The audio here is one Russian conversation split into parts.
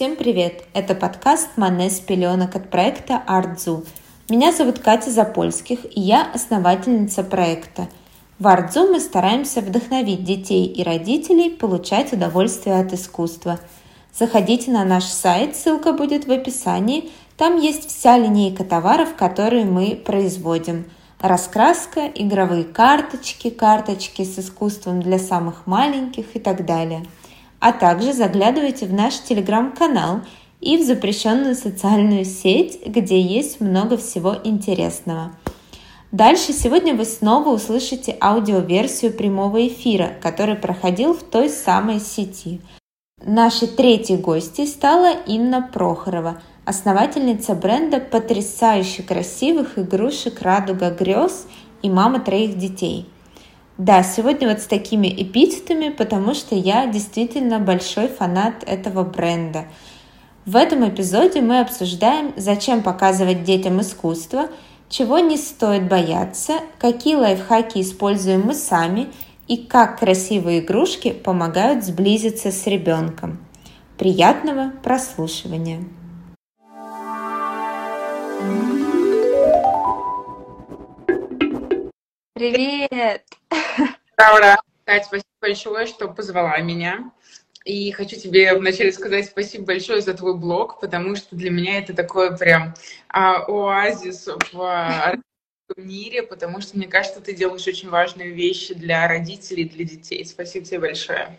Всем привет! Это подкаст «Манес пеленок» от проекта «Артзу». Меня зовут Катя Запольских, и я основательница проекта. В «Артзу» мы стараемся вдохновить детей и родителей получать удовольствие от искусства. Заходите на наш сайт, ссылка будет в описании. Там есть вся линейка товаров, которые мы производим. Раскраска, игровые карточки, карточки с искусством для самых маленьких и так далее – а также заглядывайте в наш телеграм-канал и в запрещенную социальную сеть, где есть много всего интересного. Дальше сегодня вы снова услышите аудиоверсию прямого эфира, который проходил в той самой сети. Нашей третьей гостьей стала Инна Прохорова, основательница бренда потрясающе красивых игрушек «Радуга грез» и мама троих детей – да, сегодня вот с такими эпитетами, потому что я действительно большой фанат этого бренда. В этом эпизоде мы обсуждаем, зачем показывать детям искусство, чего не стоит бояться, какие лайфхаки используем мы сами и как красивые игрушки помогают сблизиться с ребенком. Приятного прослушивания! Привет! Ура, ура! Кать, спасибо большое, что позвала меня. И хочу тебе вначале сказать спасибо большое за твой блог, потому что для меня это такой прям а, оазис в мире, потому что мне кажется, ты делаешь очень важные вещи для родителей, для детей. Спасибо тебе большое.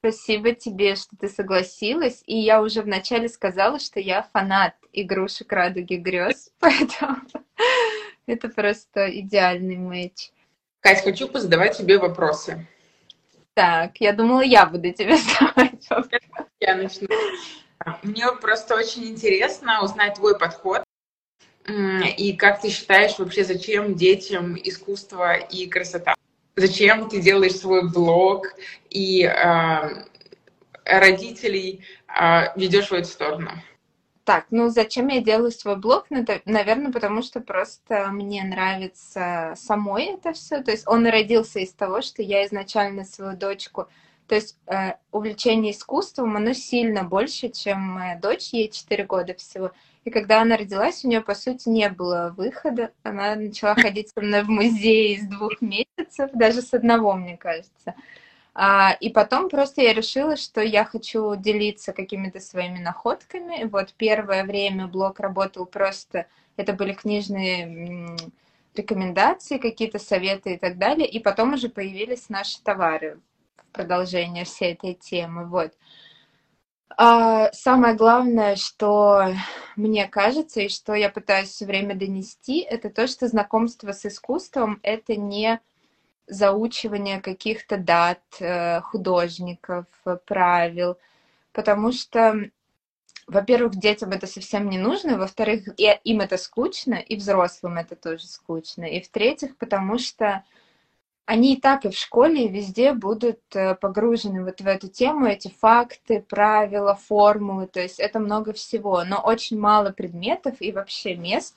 Спасибо тебе, что ты согласилась. И я уже вначале сказала, что я фанат игрушек «Радуги грез», поэтому это просто идеальный матч. Кать, хочу позадавать тебе вопросы. Так, я думала, я буду тебе задавать вопросы. Я начну. Мне просто очень интересно узнать твой подход. И как ты считаешь вообще, зачем детям искусство и красота? Зачем ты делаешь свой блог и э, родителей э, ведешь в эту сторону? Так, ну зачем я делаю свой блог? Ну, наверное, потому что просто мне нравится самой это все. То есть он родился из того, что я изначально свою дочку... То есть э, увлечение искусством, оно сильно больше, чем моя дочь, ей 4 года всего. И когда она родилась, у нее, по сути, не было выхода. Она начала ходить со мной в музей с двух месяцев, даже с одного, мне кажется. А, и потом просто я решила, что я хочу делиться какими-то своими находками. Вот первое время блог работал просто, это были книжные рекомендации, какие-то советы и так далее. И потом уже появились наши товары в продолжение всей этой темы. Вот. А самое главное, что мне кажется и что я пытаюсь все время донести, это то, что знакомство с искусством это не заучивание каких-то дат, э, художников, правил, потому что, во-первых, детям это совсем не нужно, во-вторых, им это скучно, и взрослым это тоже скучно, и в-третьих, потому что они и так и в школе, и везде будут э, погружены вот в эту тему, эти факты, правила, формулы, то есть это много всего, но очень мало предметов и вообще мест,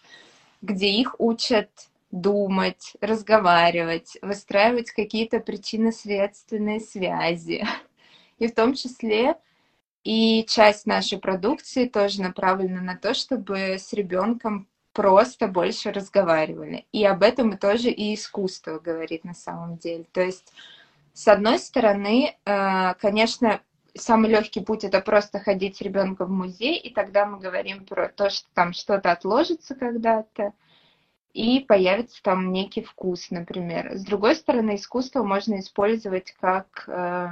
где их учат думать, разговаривать, выстраивать какие-то причинно-следственные связи. И в том числе и часть нашей продукции тоже направлена на то, чтобы с ребенком просто больше разговаривали. И об этом и тоже и искусство говорит на самом деле. То есть, с одной стороны, э, конечно, самый легкий путь это просто ходить с ребенком в музей, и тогда мы говорим про то, что там что-то отложится когда-то, и появится там некий вкус, например. С другой стороны, искусство можно использовать как э,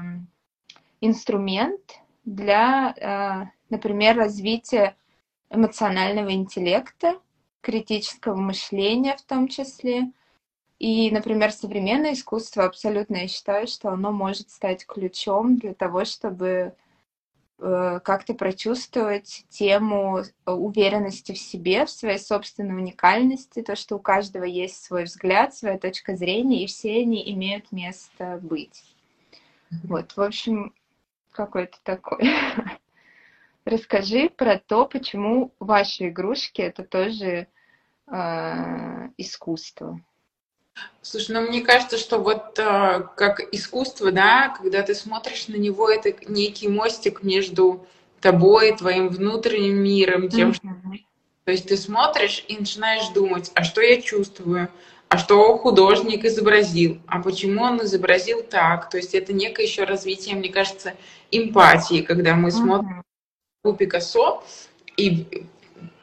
инструмент для, э, например, развития эмоционального интеллекта, критического мышления в том числе. И, например, современное искусство абсолютно, я считаю, что оно может стать ключом для того, чтобы как-то прочувствовать тему уверенности в себе, в своей собственной уникальности, то, что у каждого есть свой взгляд, своя точка зрения, и все они имеют место быть. Вот, в общем, какой-то такой. Расскажи про то, почему ваши игрушки это тоже э, искусство. Слушай, ну мне кажется, что вот э, как искусство, да, когда ты смотришь на него, это некий мостик между тобой, твоим внутренним миром, тем, mm-hmm. что... То есть ты смотришь и начинаешь думать, а что я чувствую, а что художник изобразил, а почему он изобразил так. То есть это некое еще развитие, мне кажется, эмпатии, когда мы mm-hmm. смотрим у Пикассо и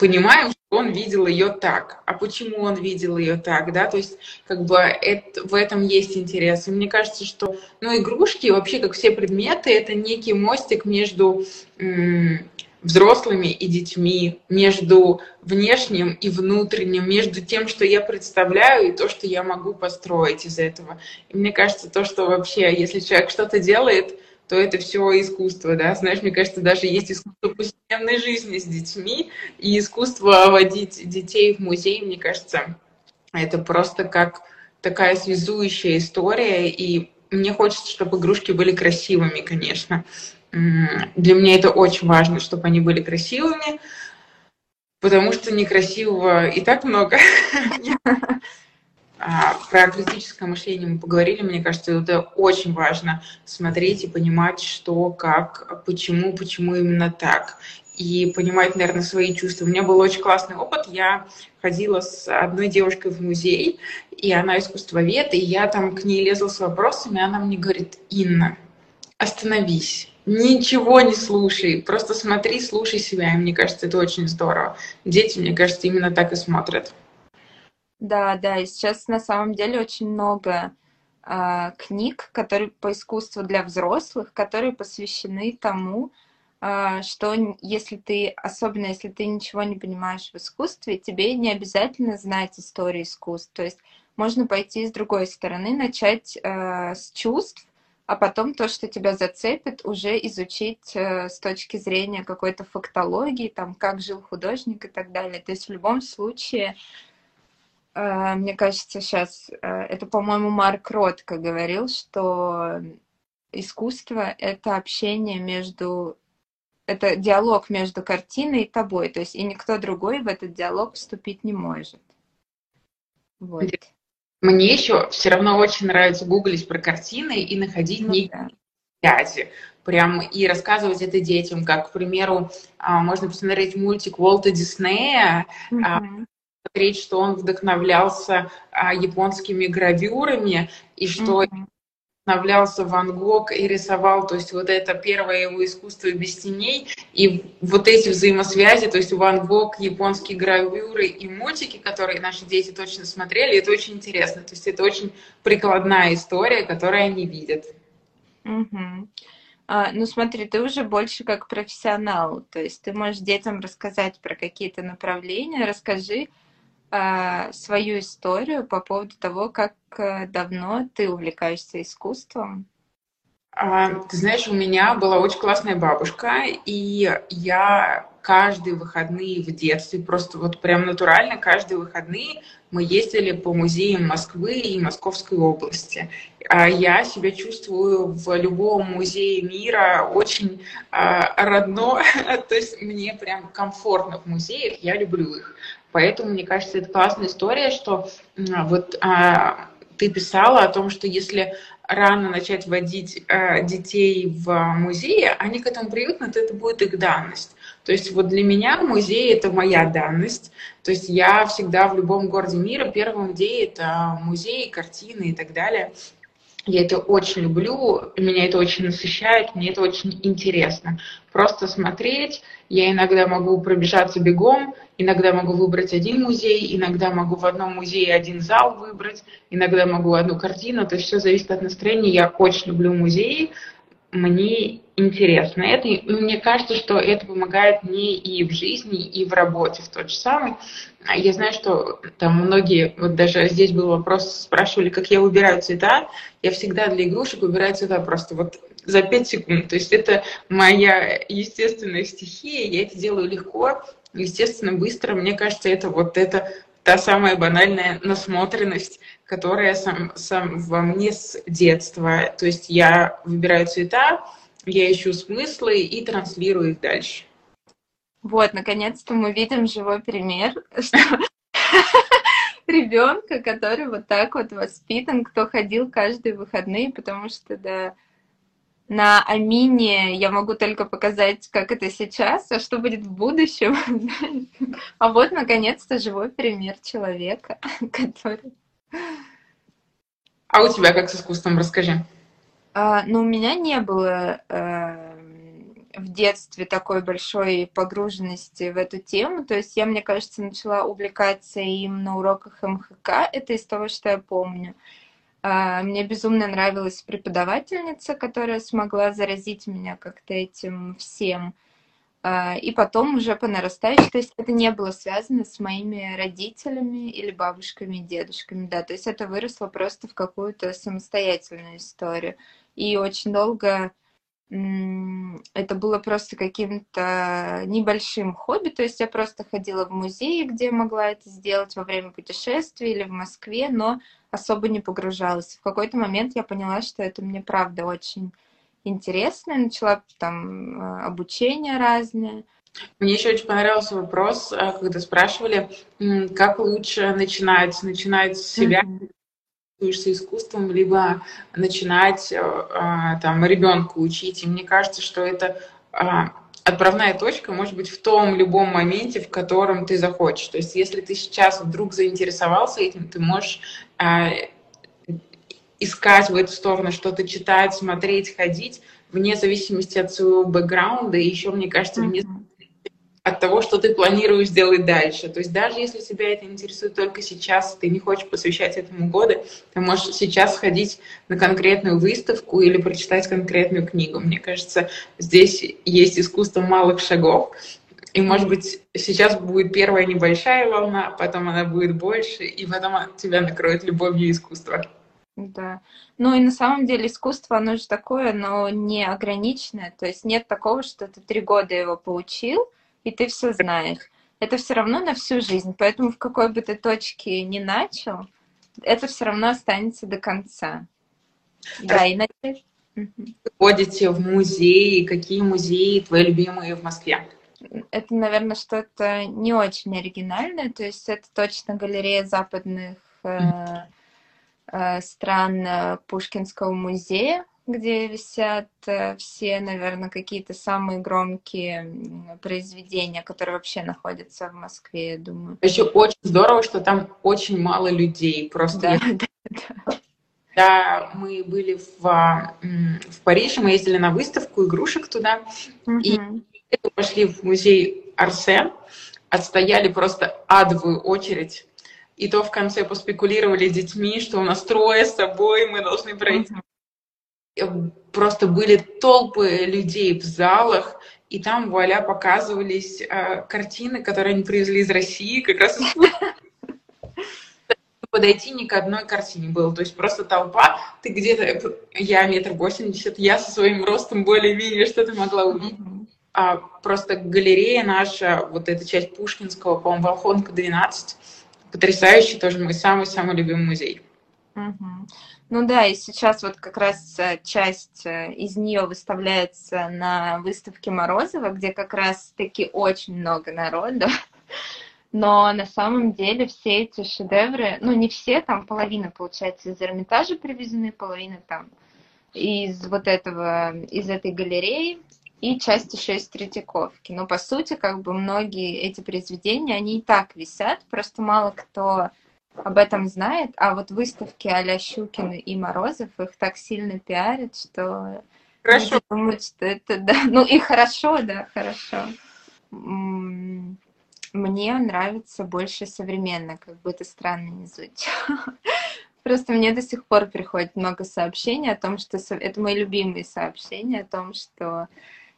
понимаем, что он видел ее так. А почему он видел ее так, да? То есть как бы это, в этом есть интерес. И мне кажется, что ну, игрушки, вообще как все предметы, это некий мостик между взрослыми и детьми, между внешним и внутренним, между тем, что я представляю, и то, что я могу построить из этого. И мне кажется, то, что вообще, если человек что-то делает, то это все искусство, да. Знаешь, мне кажется, даже есть искусство повседневной жизни с детьми, и искусство водить детей в музей, мне кажется, это просто как такая связующая история, и мне хочется, чтобы игрушки были красивыми, конечно. Для меня это очень важно, чтобы они были красивыми, потому что некрасивого и так много. А, про критическое мышление мы поговорили, мне кажется, это очень важно смотреть и понимать, что, как, почему, почему именно так. И понимать, наверное, свои чувства. У меня был очень классный опыт. Я ходила с одной девушкой в музей, и она искусствовед, и я там к ней лезла с вопросами, и она мне говорит, Инна, остановись, ничего не слушай, просто смотри, слушай себя. И мне кажется, это очень здорово. Дети, мне кажется, именно так и смотрят. Да, да, и сейчас на самом деле очень много э, книг, которые по искусству для взрослых, которые посвящены тому, э, что если ты, особенно если ты ничего не понимаешь в искусстве, тебе не обязательно знать историю искусств. То есть можно пойти с другой стороны, начать э, с чувств, а потом то, что тебя зацепит, уже изучить э, с точки зрения какой-то фактологии, там, как жил художник и так далее. То есть в любом случае мне кажется, сейчас, э, это, по-моему, Марк Ротко говорил, что искусство — это общение между это диалог между картиной и тобой, то есть и никто другой в этот диалог вступить не может. Вот. Мне еще все равно очень нравится гуглить про картины и находить ну, некие да. связи. Прям и рассказывать это детям, как, к примеру, а, можно посмотреть мультик Уолта Диснея, mm-hmm смотреть, что он вдохновлялся а, японскими гравюрами и что mm-hmm. вдохновлялся Ван Гог и рисовал, то есть вот это первое его искусство без теней, и вот эти взаимосвязи, то есть Ван Гог, японские гравюры и мультики, которые наши дети точно смотрели, это очень интересно, то есть это очень прикладная история, которую они видят. Mm-hmm. А, ну смотри, ты уже больше как профессионал, то есть ты можешь детям рассказать про какие-то направления, расскажи, а, свою историю по поводу того, как э, давно ты увлекаешься искусством. А, ты знаешь, у меня была очень классная бабушка, и я каждые выходные в детстве, просто вот прям натурально каждые выходные мы ездили по музеям Москвы и Московской области. А я себя чувствую в любом музее мира очень а, родно, то есть мне прям комфортно в музеях, я люблю их. Поэтому, мне кажется, это классная история, что вот а, ты писала о том, что если рано начать водить а, детей в музеи, они к этому привыкнут, это будет их данность. То есть вот для меня музей – это моя данность. То есть я всегда в любом городе мира первым где это музеи, картины и так далее. Я это очень люблю, меня это очень насыщает, мне это очень интересно. Просто смотреть, я иногда могу пробежаться бегом, иногда могу выбрать один музей, иногда могу в одном музее один зал выбрать, иногда могу одну картину, то есть все зависит от настроения. Я очень люблю музеи, мне интересно это, и мне кажется, что это помогает мне и в жизни, и в работе в тот же самый. Я знаю, что там многие, вот даже здесь был вопрос, спрашивали, как я выбираю цвета. Я всегда для игрушек выбираю цвета просто вот за 5 секунд. То есть это моя естественная стихия, я это делаю легко, естественно, быстро. Мне кажется, это вот это та самая банальная насмотренность, которая сам, сам во мне с детства. То есть я выбираю цвета, я ищу смыслы и транслирую их дальше. Вот, наконец-то мы видим живой пример, что ребенка, который вот так вот воспитан, кто ходил каждые выходные, потому что, да, на Амине я могу только показать, как это сейчас, а что будет в будущем. А вот, наконец-то, живой пример человека, который... А у тебя как с искусством? Расскажи. А, ну, у меня не было э, в детстве такой большой погруженности в эту тему. То есть я, мне кажется, начала увлекаться им на уроках МХК. Это из того, что я помню. А, мне безумно нравилась преподавательница, которая смогла заразить меня как-то этим всем. А, и потом уже по нарастающей, то есть это не было связано с моими родителями или бабушками дедушками, да, то есть это выросло просто в какую-то самостоятельную историю. И очень долго это было просто каким-то небольшим хобби, то есть я просто ходила в музей, где могла это сделать во время путешествий или в Москве, но особо не погружалась. В какой-то момент я поняла, что это мне правда очень интересно, начала там э, обучение разное. Мне еще очень понравился вопрос, э, когда спрашивали, как лучше начинать, начинать с себя, интересуешься искусством, либо начинать э, там ребенку учить. И мне кажется, что это отправная точка может быть в том любом моменте, в котором ты захочешь. То есть если ты сейчас вдруг заинтересовался этим, ты можешь искать в эту сторону, что-то читать, смотреть, ходить, вне зависимости от своего бэкграунда. И еще, мне кажется, вне от того, что ты планируешь делать дальше. То есть даже если тебя это интересует только сейчас, ты не хочешь посвящать этому годы, ты можешь сейчас сходить на конкретную выставку или прочитать конкретную книгу. Мне кажется, здесь есть искусство малых шагов. И, может быть, сейчас будет первая небольшая волна, потом она будет больше, и потом тебя накроет любовью искусства. Да. Ну и на самом деле искусство, оно же такое, но не ограниченное. То есть нет такого, что ты три года его получил, и ты все знаешь. Это все равно на всю жизнь. Поэтому в какой бы ты точке ни начал, это все равно останется до конца. Да, и. Вы ходите в музеи. Какие музеи твои любимые в Москве? Это, наверное, что-то не очень оригинальное. То есть это точно галерея западных э, стран э, Пушкинского музея где висят э, все, наверное, какие-то самые громкие произведения, которые вообще находятся в Москве, я думаю. Еще очень здорово, что там очень мало людей. Просто да, я... да, да. Да, мы были в, в Париже, мы ездили на выставку игрушек туда, угу. и пошли в музей Арсе, отстояли просто адовую очередь, и то в конце поспекулировали детьми, что у нас трое с собой, мы должны пройти. Угу просто были толпы людей в залах, и там, вуаля, показывались э, картины, которые они привезли из России, как раз подойти ни к одной картине было. То есть просто толпа, ты где-то, я метр восемьдесят, я со своим ростом более-менее что-то могла увидеть. А просто галерея наша, вот эта часть Пушкинского, по-моему, Волхонка 12, потрясающий, тоже мой самый-самый любимый музей. Ну да, и сейчас вот как раз э, часть э, из нее выставляется на выставке Морозова, где как раз таки очень много народу. Но на самом деле все эти шедевры, ну не все, там половина, получается, из Эрмитажа привезены, половина там из вот этого, из этой галереи, и часть еще из Третьяковки. Но по сути, как бы многие эти произведения, они и так висят, просто мало кто об этом знает, а вот выставки а-ля Щукин и Морозов их так сильно пиарят, что хорошо. думают, что это, да, ну и хорошо, да, хорошо. Мне нравится больше современно, как бы это странно не звучало. Просто мне до сих пор приходит много сообщений о том, что это мои любимые сообщения о том, что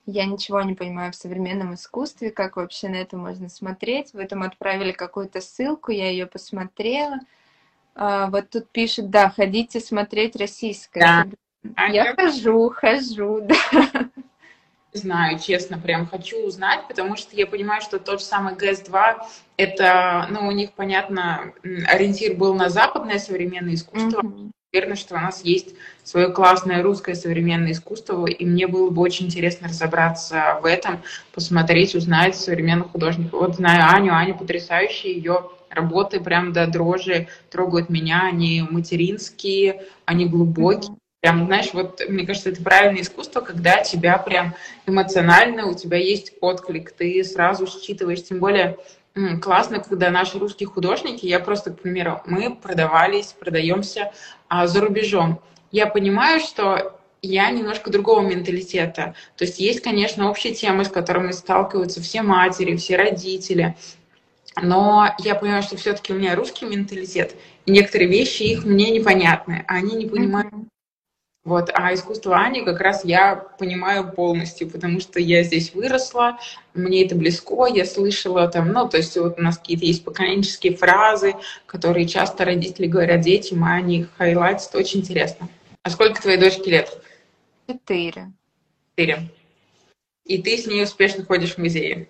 я ничего не понимаю в современном искусстве, как вообще на это можно смотреть. Вы там отправили какую-то ссылку, я ее посмотрела. А, вот тут пишет, да, ходите смотреть российское. Да. Я а хожу, хожу, да. Знаю, честно, прям хочу узнать, потому что я понимаю, что тот же самый ГС-2, это, ну, у них, понятно, ориентир был на западное современное искусство. Mm-hmm уверена, что у нас есть свое классное русское современное искусство, и мне было бы очень интересно разобраться в этом, посмотреть, узнать современных художников. Вот знаю Аню, Аня потрясающая, ее работы прям до дрожи трогают меня, они материнские, они глубокие, Прям, знаешь, вот мне кажется, это правильное искусство, когда тебя прям эмоционально, у тебя есть отклик, ты сразу считываешь, тем более классно, когда наши русские художники, я просто, к примеру, мы продавались, продаемся а, за рубежом. Я понимаю, что я немножко другого менталитета. То есть есть, конечно, общие темы, с которыми сталкиваются все матери, все родители. Но я понимаю, что все-таки у меня русский менталитет, и некоторые вещи их мне непонятны, а они не понимают. Вот, а искусство Ани как раз я понимаю полностью, потому что я здесь выросла, мне это близко, я слышала там, ну, то есть вот у нас какие-то есть поколенческие фразы, которые часто родители говорят детям, а они их хайлайтят, очень интересно. А сколько твоей дочке лет? Четыре. Четыре. И ты с ней успешно ходишь в музеи?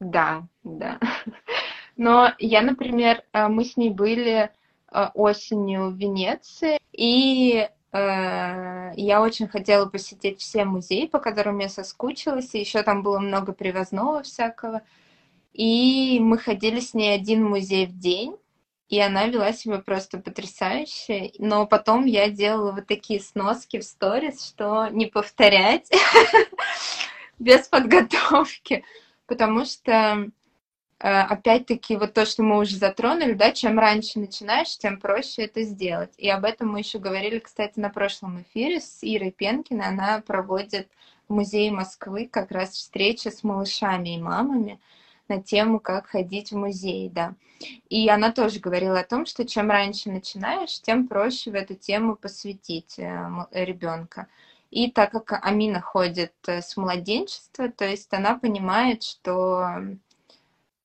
Да, да. Но я, например, э, мы с ней были э, осенью в Венеции, и я очень хотела посетить все музеи, по которым я соскучилась, и еще там было много привозного всякого. И мы ходили с ней один музей в день, и она вела себя просто потрясающе. Но потом я делала вот такие сноски в сторис, что не повторять без подготовки, потому что Э, опять-таки, вот то, что мы уже затронули, да, чем раньше начинаешь, тем проще это сделать. И об этом мы еще говорили, кстати, на прошлом эфире с Ирой Пенкиной. Она проводит в Музее Москвы как раз встречи с малышами и мамами на тему, как ходить в музей, да. И она тоже говорила о том, что чем раньше начинаешь, тем проще в эту тему посвятить э, ребенка. И так как Амина ходит э, с младенчества, то есть она понимает, что Э,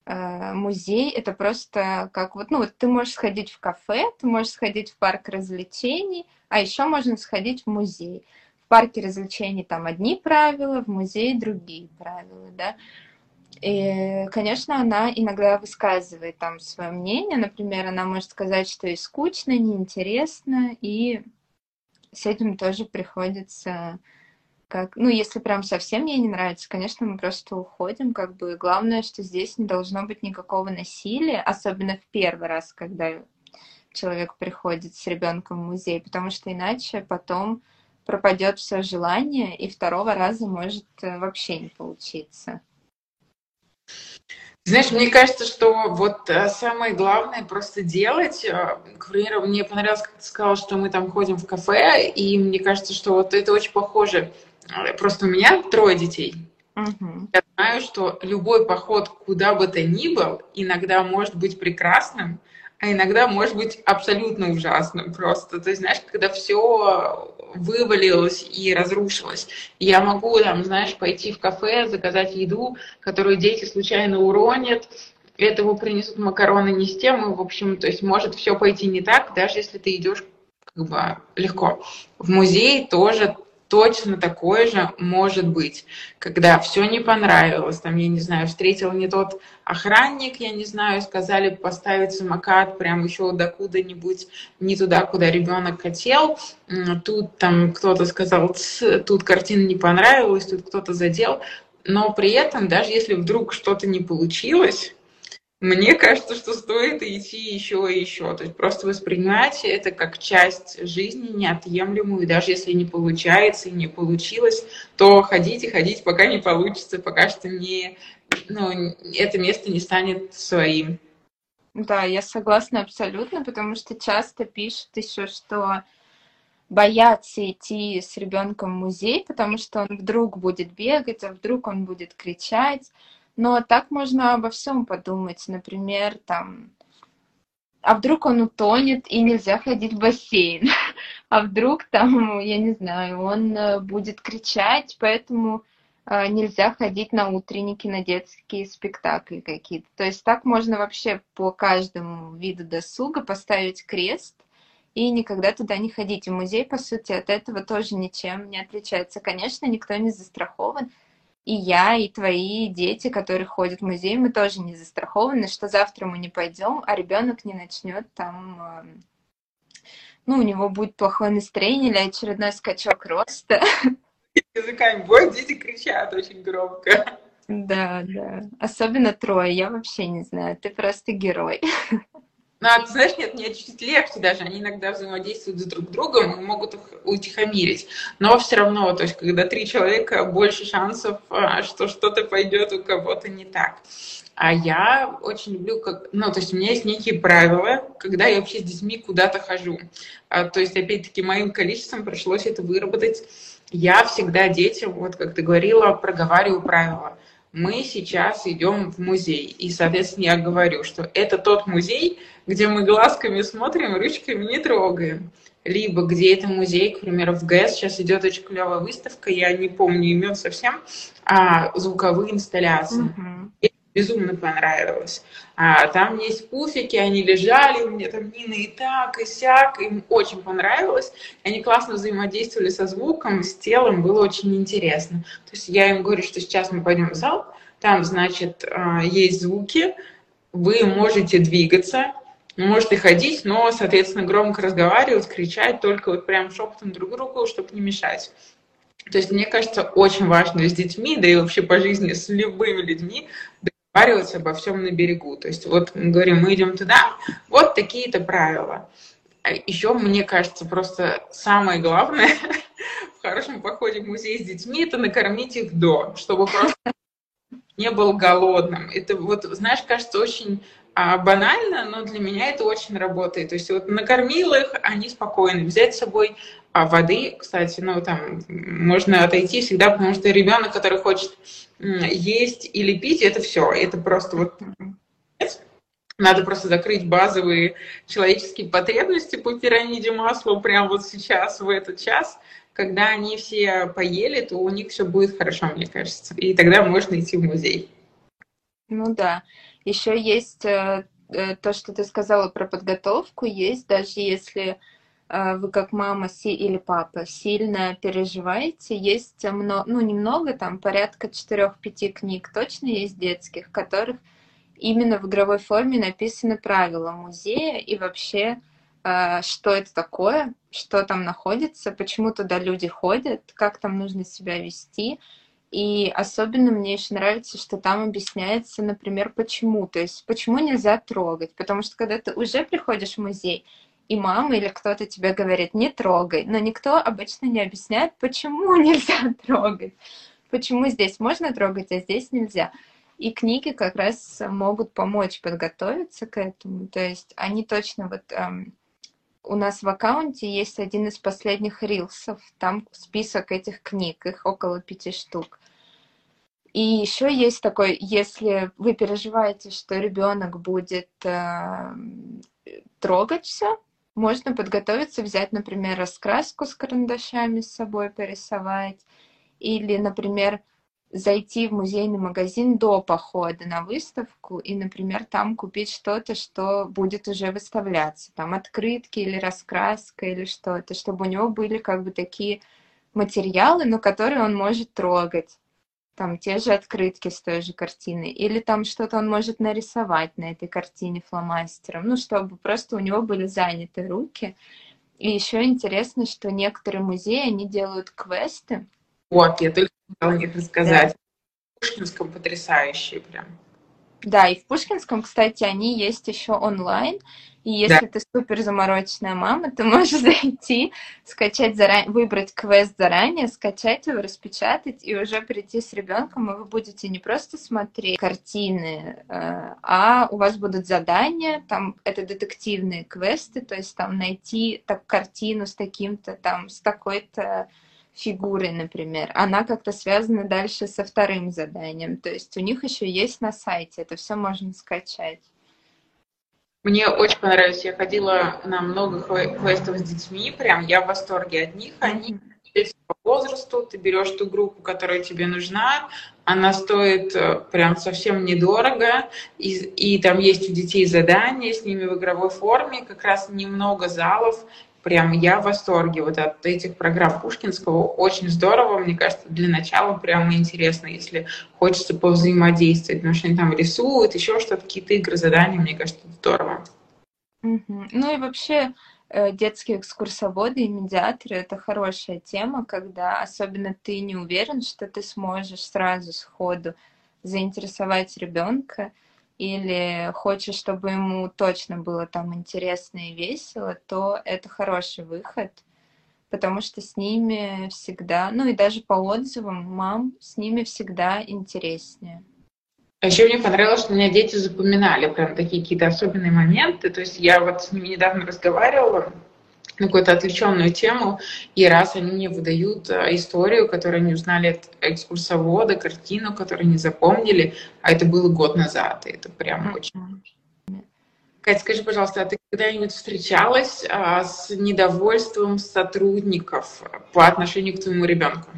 музей это просто как вот, ну вот ты можешь сходить в кафе, ты можешь сходить в парк развлечений, а еще можно сходить в музей. В парке развлечений там одни правила, в музее другие правила, да. И, конечно, она иногда высказывает там свое мнение. Например, она может сказать, что и скучно, неинтересно, и с этим тоже приходится как, ну, если прям совсем ей не нравится, конечно, мы просто уходим, как бы. Главное, что здесь не должно быть никакого насилия, особенно в первый раз, когда человек приходит с ребенком в музей, потому что иначе потом пропадет все желание, и второго раза может э, вообще не получиться. Знаешь, мне кажется, что вот э, самое главное просто делать. Э, к примеру, мне понравилось, как ты сказала, что мы там ходим в кафе, и мне кажется, что вот это очень похоже Просто у меня трое детей. Угу. Я знаю, что любой поход куда бы то ни был иногда может быть прекрасным, а иногда может быть абсолютно ужасным просто. Ты знаешь, когда все вывалилось и разрушилось. Я могу, там, знаешь, пойти в кафе, заказать еду, которую дети случайно уронят, этого принесут макароны не с тем, и, в общем, то есть может все пойти не так, даже если ты идешь как бы легко. В музей тоже точно такое же может быть, когда все не понравилось, там, я не знаю, встретил не тот охранник, я не знаю, сказали поставить самокат прям еще докуда-нибудь не туда, куда ребенок хотел, тут там кто-то сказал, тут картина не понравилась, тут кто-то задел, но при этом, даже если вдруг что-то не получилось, мне кажется, что стоит идти еще и еще. То есть просто воспринимать это как часть жизни неотъемлемую. И даже если не получается и не получилось, то ходите, ходите, пока не получится, пока что не, ну, это место не станет своим. Да, я согласна абсолютно, потому что часто пишут еще, что боятся идти с ребенком в музей, потому что он вдруг будет бегать, а вдруг он будет кричать. Но так можно обо всем подумать. Например, там, а вдруг он утонет и нельзя ходить в бассейн? А вдруг там, я не знаю, он э, будет кричать, поэтому э, нельзя ходить на утренники, на детские спектакли какие-то. То есть так можно вообще по каждому виду досуга поставить крест и никогда туда не ходить. И музей, по сути, от этого тоже ничем не отличается. Конечно, никто не застрахован, и я, и твои дети, которые ходят в музей, мы тоже не застрахованы, что завтра мы не пойдем, а ребенок не начнет там, эм, ну, у него будет плохое настроение или очередной скачок роста. Языками бой, дети кричат очень громко. Да, да. Особенно трое, я вообще не знаю, ты просто герой. Ну, а знаешь, нет, мне чуть-чуть легче даже. Они иногда взаимодействуют с друг другом и могут их утихомирить. Но все равно, то есть, когда три человека, больше шансов, а, что что-то пойдет у кого-то не так. А я очень люблю, как, ну, то есть у меня есть некие правила, когда я вообще с детьми куда-то хожу. А, то есть, опять-таки, моим количеством пришлось это выработать. Я всегда детям, вот как ты говорила, проговариваю правила мы сейчас идем в музей. И, соответственно, я говорю, что это тот музей, где мы глазками смотрим, ручками не трогаем. Либо где это музей, к примеру, в ГЭС сейчас идет очень клевая выставка, я не помню имен совсем, а звуковые инсталляции. Mm-hmm безумно понравилось. А, там есть пуфики, они лежали, у меня там Нина и так, и сяк, им очень понравилось. Они классно взаимодействовали со звуком, с телом, было очень интересно. То есть я им говорю, что сейчас мы пойдем в зал, там, значит, а, есть звуки, вы можете двигаться, можете ходить, но, соответственно, громко разговаривать, кричать, только вот прям шепотом друг другу, чтобы не мешать. То есть, мне кажется, очень важно с детьми, да и вообще по жизни с любыми людьми договариваться обо всем на берегу. То есть вот мы говорим, мы идем туда, вот такие-то правила. А Еще, мне кажется, просто самое главное в хорошем походе в музей с детьми – это накормить их до, чтобы просто не был голодным. Это вот, знаешь, кажется очень а, банально, но для меня это очень работает. То есть вот накормил их, они спокойны. Взять с собой а, воды, кстати, ну там можно отойти всегда, потому что ребенок, который хочет есть или пить, это все. Это просто вот надо просто закрыть базовые человеческие потребности по пирамиде масла прямо вот сейчас, в этот час. Когда они все поели, то у них все будет хорошо, мне кажется. И тогда можно идти в музей. Ну да. Еще есть э, э, то, что ты сказала про подготовку, есть даже если вы как мама или папа сильно переживаете, есть много, ну немного, там порядка 4-5 книг точно есть детских, которых именно в игровой форме написаны правила музея и вообще а, что это такое, что там находится, почему туда люди ходят, как там нужно себя вести. И особенно мне еще нравится, что там объясняется, например, почему. То есть, почему нельзя трогать. Потому что когда ты уже приходишь в музей, и мама или кто-то тебе говорит, не трогай, но никто обычно не объясняет, почему нельзя трогать, почему здесь можно трогать, а здесь нельзя. И книги как раз могут помочь подготовиться к этому. То есть они точно вот эм, у нас в аккаунте есть один из последних рилсов, там список этих книг, их около пяти штук. И еще есть такой, если вы переживаете, что ребенок будет э, трогать все, можно подготовиться, взять, например, раскраску с карандашами с собой, порисовать. Или, например, зайти в музейный магазин до похода на выставку и, например, там купить что-то, что будет уже выставляться. Там открытки или раскраска или что-то, чтобы у него были как бы такие материалы, но которые он может трогать там те же открытки с той же картины, или там что-то он может нарисовать на этой картине фломастером, ну, чтобы просто у него были заняты руки. И еще интересно, что некоторые музеи, они делают квесты. Вот, я только хотела о них рассказать. Да. Пушкинском потрясающие прям. Да, и в Пушкинском, кстати, они есть еще онлайн. И если да. ты супер замороченная мама, ты можешь зайти, скачать заранее, выбрать квест заранее, скачать его, распечатать и уже прийти с ребенком, и вы будете не просто смотреть картины, э, а у вас будут задания, там это детективные квесты, то есть там найти так картину с таким-то, там с такой-то фигурой, например, она как-то связана дальше со вторым заданием. То есть у них еще есть на сайте, это все можно скачать. Мне очень понравилось. Я ходила на много квестов с детьми. Прям я в восторге от них. Они по возрасту, ты берешь ту группу, которая тебе нужна, она стоит э, прям совсем недорого, и, и там есть у детей задания с ними в игровой форме, как раз немного залов, прям я в восторге вот от этих программ Пушкинского. Очень здорово, мне кажется, для начала прямо интересно, если хочется повзаимодействовать, потому что они там рисуют, еще что-то, какие-то игры, задания, мне кажется, здорово. Угу. Ну и вообще э, детские экскурсоводы и медиаторы — это хорошая тема, когда особенно ты не уверен, что ты сможешь сразу сходу заинтересовать ребенка, или хочешь, чтобы ему точно было там интересно и весело, то это хороший выход, потому что с ними всегда, ну и даже по отзывам мам, с ними всегда интереснее. А еще мне понравилось, что у меня дети запоминали прям такие какие-то особенные моменты. То есть я вот с ними недавно разговаривала, какую-то отвлеченную тему, и раз они мне выдают э, историю, которую они узнали от экскурсовода, картину, которую не запомнили, а это было год назад, и это прям очень... Катя, скажи, пожалуйста, а ты когда-нибудь встречалась а, с недовольством сотрудников по отношению к твоему ребенку?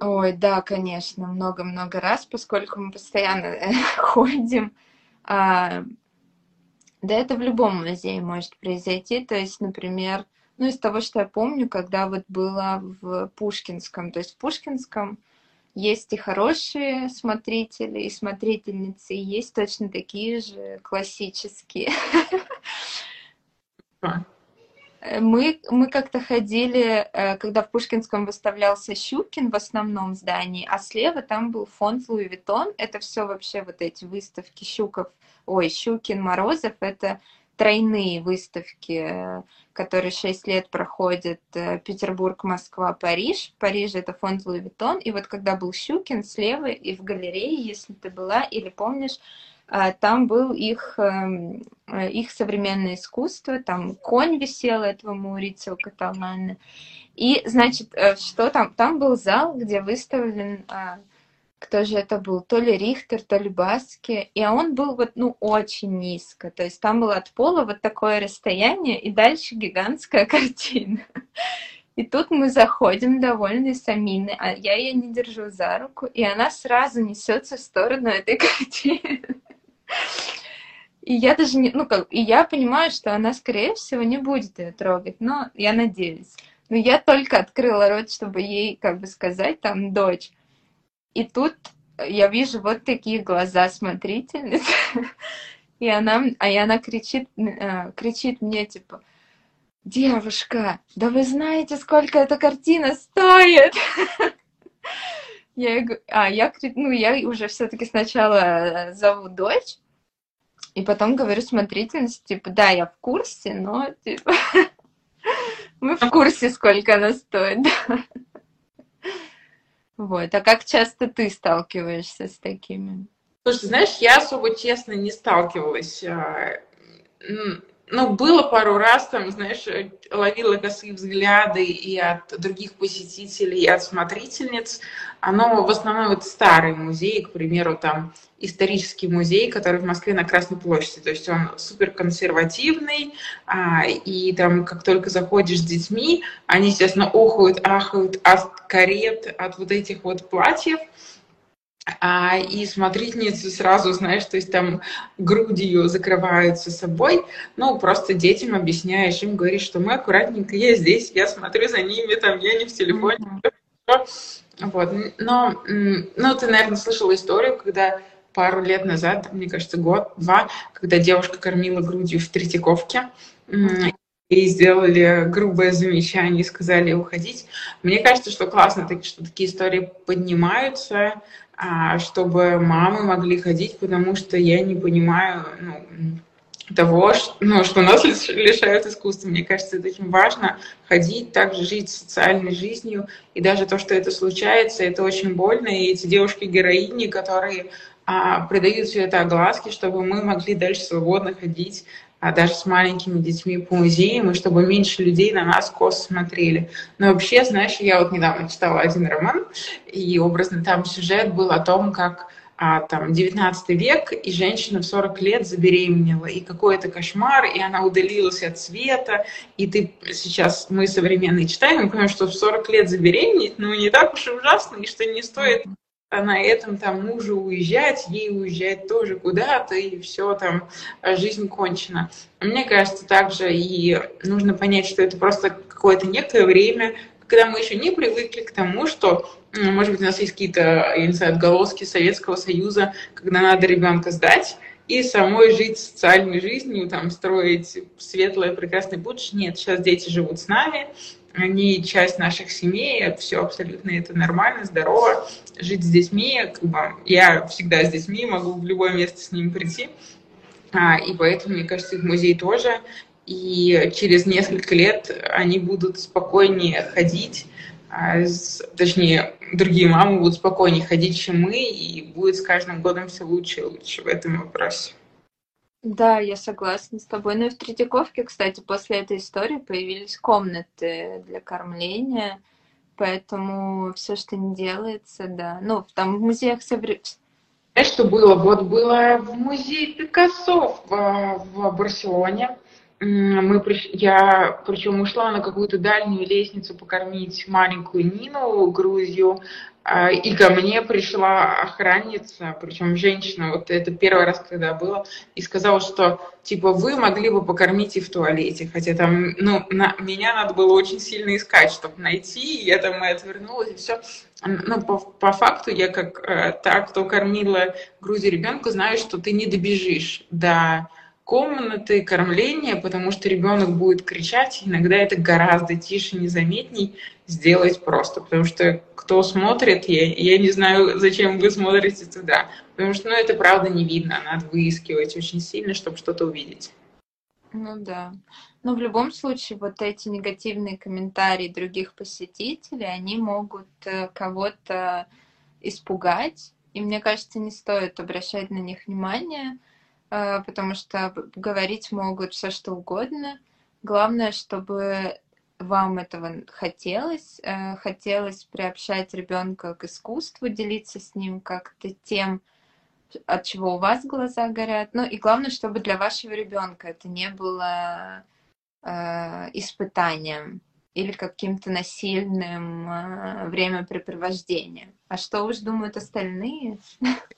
Ой, да, конечно, много-много раз, поскольку мы постоянно э, ходим. А, да это в любом музее может произойти. То есть, например, ну, из того, что я помню, когда вот была в Пушкинском, то есть в Пушкинском есть и хорошие смотрители, и смотрительницы, и есть точно такие же классические. Мы, мы как-то ходили, э, когда в Пушкинском выставлялся Щукин в основном здании, а слева там был фонд Louis Vuitton. Это все вообще вот эти выставки Щуков, ой, Щукин, Морозов, это тройные выставки, которые шесть лет проходят э, Петербург, Москва, Париж. В Париже это фонд Louis Vuitton. И вот когда был Щукин, слева и в галерее, если ты была или помнишь, там был их, эм, э, их современное искусство, там конь висел этого Маурицио Каталана. И, значит, э, что там? Там был зал, где выставлен, а, кто же это был, то ли Рихтер, то ли Баски, и он был вот, ну, очень низко, то есть там было от пола вот такое расстояние, и дальше гигантская картина. И тут мы заходим довольны с Аминой, а я ее не держу за руку, и она сразу несется в сторону этой картины. И я даже не, ну как, и я понимаю, что она, скорее всего, не будет ее трогать, но я надеюсь. Но я только открыла рот, чтобы ей, как бы сказать, там, дочь. И тут я вижу вот такие глаза смотрительницы. И она, а и она кричит, э, кричит мне, типа, девушка, да вы знаете, сколько эта картина стоит? Я, а, я, ну, я уже все-таки сначала э, зову дочь, и потом говорю смотрительнице, типа, да, я в курсе, но, типа, мы в курсе, сколько она стоит. Вот, а как часто ты сталкиваешься с такими? Слушай, знаешь, я особо честно не сталкивалась а, ну, было пару раз, там, знаешь, э, ловила косые взгляды и от других посетителей, и от смотрительниц. Оно в основном это старый музей, к примеру, там исторический музей, который в Москве на Красной площади. То есть он супер консервативный, а, и там, как только заходишь с детьми, они, естественно, охают, ахают от карет, от вот этих вот платьев а, и смотрительницы сразу, знаешь, то есть там грудью закрываются собой, ну, просто детям объясняешь, им говоришь, что мы аккуратненько, я здесь, я смотрю за ними, там, я не в телефоне. Mm-hmm. Вот, но, ну, ты, наверное, слышала историю, когда пару лет назад, мне кажется, год-два, когда девушка кормила грудью в Третьяковке, mm-hmm и сделали грубое замечание и сказали уходить. Мне кажется, что классно, что такие истории поднимаются, а, чтобы мамы могли ходить, потому что я не понимаю ну, того, что, ну, что нас лишают искусства. Мне кажется, это очень важно ходить, также жить социальной жизнью. И даже то, что это случается, это очень больно. И эти девушки-героини, которые а, придают все это огласке, чтобы мы могли дальше свободно ходить а даже с маленькими детьми по музеям, и чтобы меньше людей на нас косо смотрели. Но вообще, знаешь, я вот недавно читала один роман, и образно там сюжет был о том, как а, там 19 век, и женщина в 40 лет забеременела, и какой это кошмар, и она удалилась от света, и ты сейчас, мы современные читаем, и понимаем, что в 40 лет забеременеть, ну, не так уж и ужасно, и что не стоит на этом там мужу уезжать, ей уезжать тоже куда-то, и все там, а, жизнь кончена. Мне кажется, также и нужно понять, что это просто какое-то некое время, когда мы еще не привыкли к тому, что, может быть, у нас есть какие-то, я не знаю, отголоски Советского Союза, когда надо ребенка сдать, и самой жить социальной жизнью, там, строить светлое, прекрасное будущее. Нет, сейчас дети живут с нами, они часть наших семей, все абсолютно это нормально, здорово. Жить с детьми, как бы, я всегда с детьми, могу в любое место с ними прийти. А, и поэтому, мне кажется, в музей тоже. И через несколько лет они будут спокойнее ходить, а, точнее, другие мамы будут спокойнее ходить, чем мы, и будет с каждым годом все лучше и лучше в этом вопросе. Да, я согласна с тобой. Ну и в Третьяковке, кстати, после этой истории появились комнаты для кормления, поэтому все, что не делается, да. Ну, там в музеях совре... Знаешь, что было? Вот было в музее Пикассо в, в Барселоне мы, я причем ушла на какую-то дальнюю лестницу покормить маленькую Нину, Грузию, а, и ко мне пришла охранница, причем женщина, вот это первый раз, когда было, и сказала, что типа вы могли бы покормить и в туалете, хотя там, ну, на, меня надо было очень сильно искать, чтобы найти, и я там и отвернулась, и все. Ну, по, по факту я как э, та, кто кормила Грузию ребенка, знаю, что ты не добежишь до комнаты кормления, потому что ребенок будет кричать, иногда это гораздо тише, незаметней сделать просто, потому что кто смотрит, я, я не знаю, зачем вы смотрите туда, потому что, ну, это правда не видно, надо выискивать очень сильно, чтобы что-то увидеть. Ну да. Но в любом случае вот эти негативные комментарии других посетителей, они могут э, кого-то испугать, и мне кажется, не стоит обращать на них внимание, потому что говорить могут все что угодно. Главное, чтобы вам этого хотелось, э, хотелось приобщать ребенка к искусству, делиться с ним как-то тем, от чего у вас глаза горят. Ну и главное, чтобы для вашего ребенка это не было э, испытанием или каким-то насильным э, времяпрепровождением. А что уж думают остальные?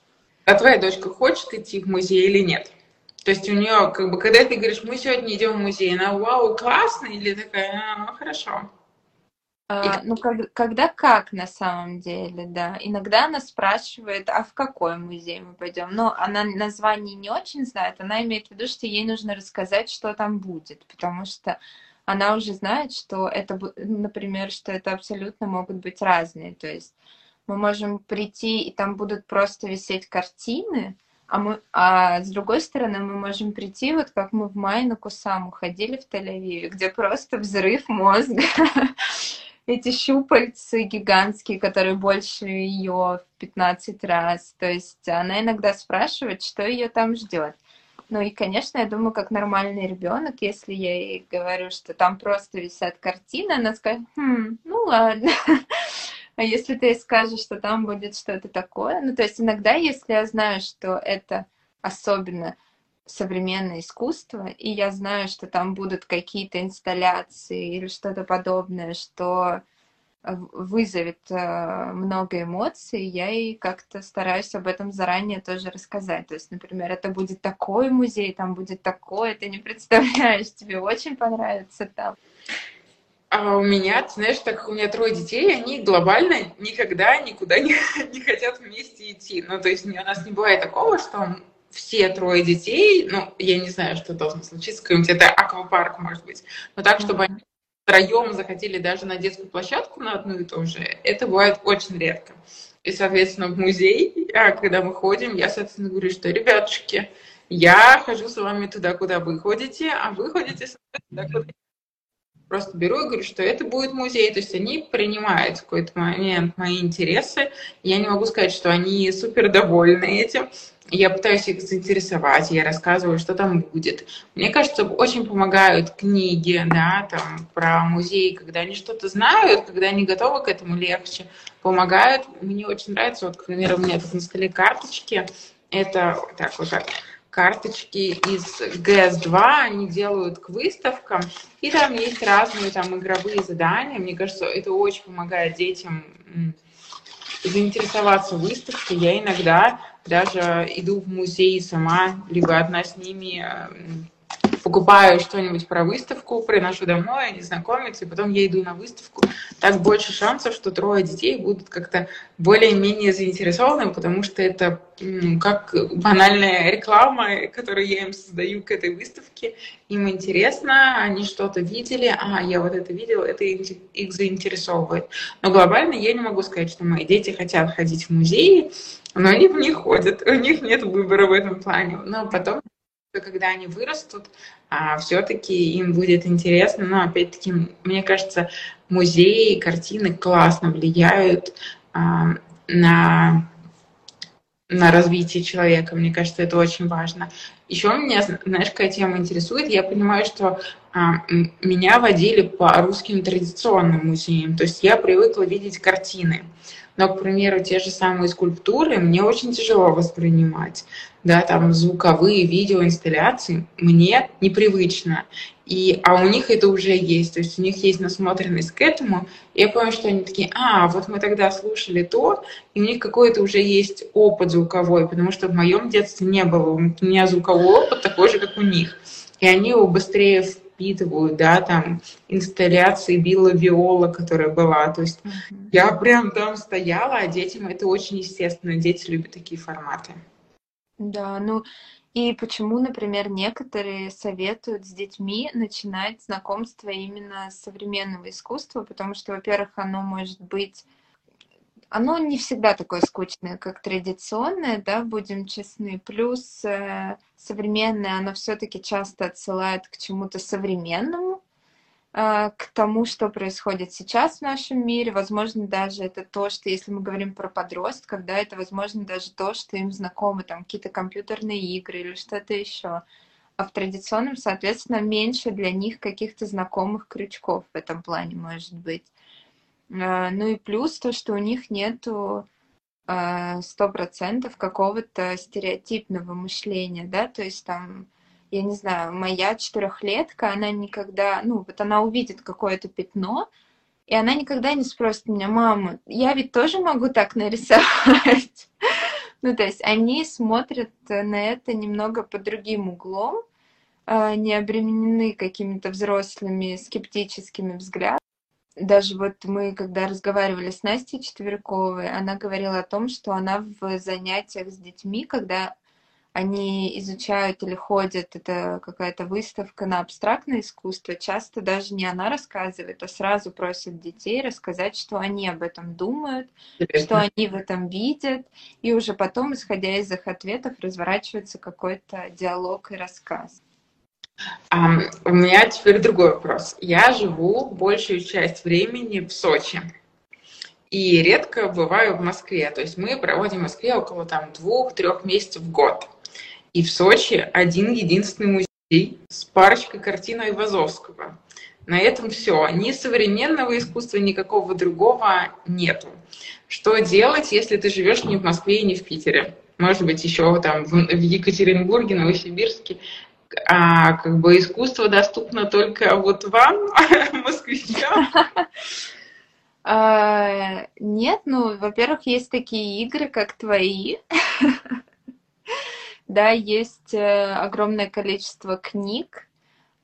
а твоя дочка хочет идти в музей или нет? То есть у нее, как бы, когда ты говоришь, мы сегодня идем в музей, она вау, классно, или такая, а, ну хорошо. А, ну, как, когда как на самом деле, да. Иногда она спрашивает, а в какой музей мы пойдем? Но она название не очень знает, она имеет в виду, что ей нужно рассказать, что там будет, потому что она уже знает, что это, например, что это абсолютно могут быть разные. То есть мы можем прийти, и там будут просто висеть картины, а, мы, а с другой стороны мы можем прийти, вот как мы в мае на Кусаму ходили в Тель-Авиве, где просто взрыв мозга. Эти щупальцы гигантские, которые больше ее в 15 раз. То есть она иногда спрашивает, что ее там ждет. Ну и, конечно, я думаю, как нормальный ребенок, если я ей говорю, что там просто висят картины, она скажет, хм, ну ладно. А если ты скажешь, что там будет что-то такое, ну то есть иногда, если я знаю, что это особенно современное искусство, и я знаю, что там будут какие-то инсталляции или что-то подобное, что вызовет э, много эмоций, я и как-то стараюсь об этом заранее тоже рассказать. То есть, например, это будет такой музей, там будет такое, ты не представляешь, тебе очень понравится там. А у меня, ты знаешь, так как у меня трое детей, они глобально никогда никуда не, не хотят вместе идти. Ну, то есть у нас не бывает такого, что все трое детей, ну, я не знаю, что должно случиться, какой-нибудь это аквапарк, может быть, но так, чтобы они втроем захотели даже на детскую площадку на одну и ту же, это бывает очень редко. И, соответственно, в музей, а, когда мы ходим, я, соответственно, говорю, что, ребятушки, я хожу с вами туда, куда вы ходите, а вы ходите с туда, куда просто беру и говорю, что это будет музей. То есть они принимают в какой-то момент мои интересы. Я не могу сказать, что они супер довольны этим. Я пытаюсь их заинтересовать, я рассказываю, что там будет. Мне кажется, очень помогают книги, да, там, про музей, когда они что-то знают, когда они готовы к этому легче, помогают. Мне очень нравится, вот, к примеру, у меня тут на столе карточки, это так вот так, карточки из GS2, они делают к выставкам, и там есть разные там игровые задания. Мне кажется, это очень помогает детям заинтересоваться выставкой. Я иногда даже иду в музей сама, либо одна с ними покупаю что-нибудь про выставку, приношу домой, они знакомятся, и потом я иду на выставку. Так больше шансов, что трое детей будут как-то более-менее заинтересованы, потому что это как банальная реклама, которую я им создаю к этой выставке. Им интересно, они что-то видели, а, я вот это видела, это их заинтересовывает. Но глобально я не могу сказать, что мои дети хотят ходить в музеи, но они в них ходят, у них нет выбора в этом плане. Но потом когда они вырастут, а, все-таки им будет интересно. Но опять-таки, мне кажется, музеи, картины классно влияют а, на на развитие человека. Мне кажется, это очень важно. Еще меня, знаешь, какая тема интересует. Я понимаю, что а, меня водили по русским традиционным музеям. То есть я привыкла видеть картины. Но, к примеру, те же самые скульптуры мне очень тяжело воспринимать. Да, там звуковые видеоинсталляции мне непривычно. И, а у них это уже есть, то есть у них есть насмотренность к этому. И я понимаю, что они такие, а, вот мы тогда слушали то, и у них какой-то уже есть опыт звуковой, потому что в моем детстве не было. У меня звуковой опыт такой же, как у них. И они его быстрее впитывают, да, там, инсталляции Билла Виола, которая была. То есть я прям там стояла, а детям это очень естественно. Дети любят такие форматы. Да, ну и почему, например, некоторые советуют с детьми начинать знакомство именно с современного искусства, потому что, во-первых, оно может быть оно не всегда такое скучное, как традиционное, да, будем честны. Плюс э, современное, оно все-таки часто отсылает к чему-то современному, к тому, что происходит сейчас в нашем мире. Возможно, даже это то, что, если мы говорим про подростков, да, это, возможно, даже то, что им знакомы, там, какие-то компьютерные игры или что-то еще. А в традиционном, соответственно, меньше для них каких-то знакомых крючков в этом плане может быть. А, ну и плюс то, что у них нету а, сто процентов какого-то стереотипного мышления, да, то есть там, я не знаю, моя четырехлетка, она никогда, ну, вот она увидит какое-то пятно, и она никогда не спросит меня, мама, я ведь тоже могу так нарисовать. Ну, то есть они смотрят на это немного под другим углом, а, не обременены какими-то взрослыми скептическими взглядами даже вот мы, когда разговаривали с Настей Четверковой, она говорила о том, что она в занятиях с детьми, когда они изучают или ходят, это какая-то выставка на абстрактное искусство, часто даже не она рассказывает, а сразу просят детей рассказать, что они об этом думают, Интересно. что они в этом видят, и уже потом, исходя из их ответов, разворачивается какой-то диалог и рассказ. Um, у меня теперь другой вопрос. Я живу большую часть времени в Сочи. И редко бываю в Москве. То есть мы проводим в Москве около там двух-трех месяцев в год. И в Сочи один единственный музей с парочкой картин Айвазовского. На этом все. Ни современного искусства, никакого другого нету. Что делать, если ты живешь не в Москве и не в Питере? Может быть, еще там в Екатеринбурге, Новосибирске а, как бы искусство доступно только вот вам, москвичам? А, нет, ну, во-первых, есть такие игры, как твои. Да, есть э, огромное количество книг,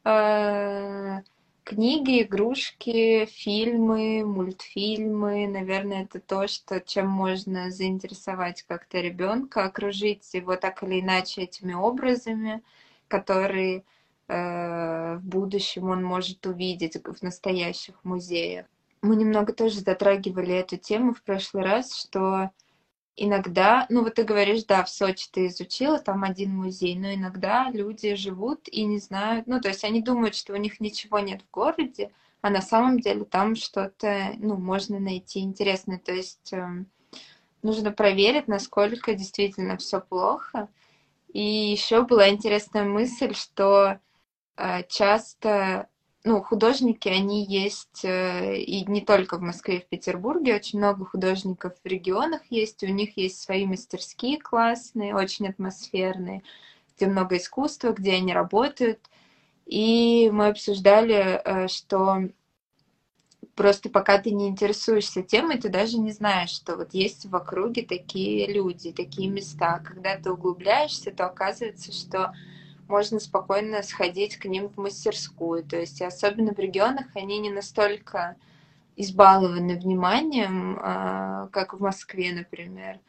э, книги, игрушки, фильмы, мультфильмы. Наверное, это то, что, чем можно заинтересовать как-то ребенка, окружить его так или иначе этими образами которые э, в будущем он может увидеть в настоящих музеях. Мы немного тоже затрагивали эту тему в прошлый раз, что иногда, ну вот ты говоришь, да, в Сочи ты изучила, там один музей, но иногда люди живут и не знают, ну то есть они думают, что у них ничего нет в городе, а на самом деле там что-то, ну, можно найти интересное. То есть э, нужно проверить, насколько действительно все плохо, и еще была интересная мысль, что э, часто, ну, художники, они есть э, и не только в Москве и в Петербурге, очень много художников в регионах есть, у них есть свои мастерские классные, очень атмосферные, где много искусства, где они работают. И мы обсуждали, э, что Просто пока ты не интересуешься темой, ты даже не знаешь, что вот есть в округе такие люди, такие места. Когда ты углубляешься, то оказывается, что можно спокойно сходить к ним в мастерскую. То есть, особенно в регионах, они не настолько избалованы вниманием, а, как в Москве, например.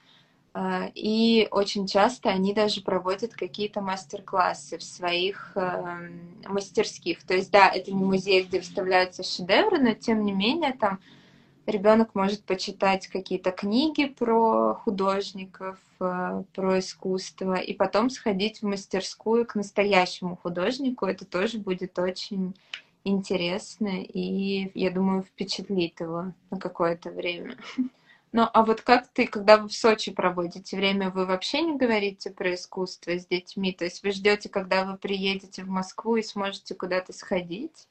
А, и очень часто они даже проводят какие-то мастер-классы в своих эм, мастерских. То есть, да, это не музей, где выставляются шедевры, но тем не менее там ребенок может почитать какие-то книги про художников, э, про искусство, и потом сходить в мастерскую к настоящему художнику. Это тоже будет очень интересно и, я думаю, впечатлит его на какое-то время. Ну, а вот как ты, когда вы в Сочи проводите время, вы вообще не говорите про искусство с детьми? То есть вы ждете, когда вы приедете в Москву и сможете куда-то сходить?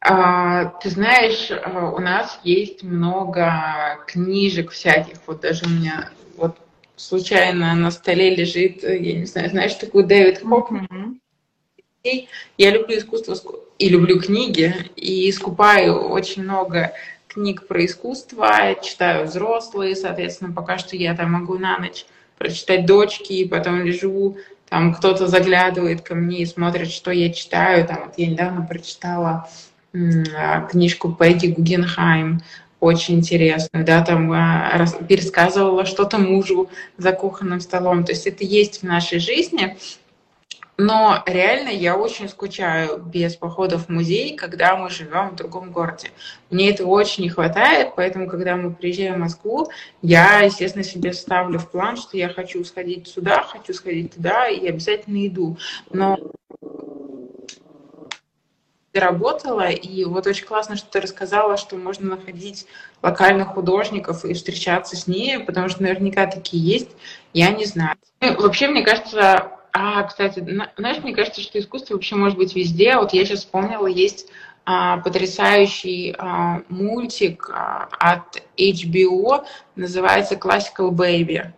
А, ты знаешь, а, у нас есть много книжек всяких. Вот даже у меня вот случайно на столе лежит, я не знаю, знаешь такую Дэвид Хокман? Mm-hmm. Я люблю искусство и люблю книги, и скупаю очень много книг про искусство, читаю взрослые, соответственно, пока что я там могу на ночь прочитать дочки, и потом лежу, там кто-то заглядывает ко мне и смотрит, что я читаю. Там вот я недавно прочитала книжку Пегги Гугенхайм, очень интересную, да, там а, пересказывала что-то мужу за кухонным столом. То есть это есть в нашей жизни, но реально я очень скучаю без походов в музей, когда мы живем в другом городе. Мне этого очень не хватает, поэтому, когда мы приезжаем в Москву, я, естественно, себе ставлю в план, что я хочу сходить сюда, хочу сходить туда, и обязательно иду. Но работала, и вот очень классно, что ты рассказала, что можно находить локальных художников и встречаться с ними, потому что наверняка такие есть, я не знаю. Ну, вообще, мне кажется, а, кстати, знаешь, мне кажется, что искусство вообще может быть везде. Вот я сейчас вспомнила, есть а, потрясающий а, мультик а, от HBO, называется Classical Baby.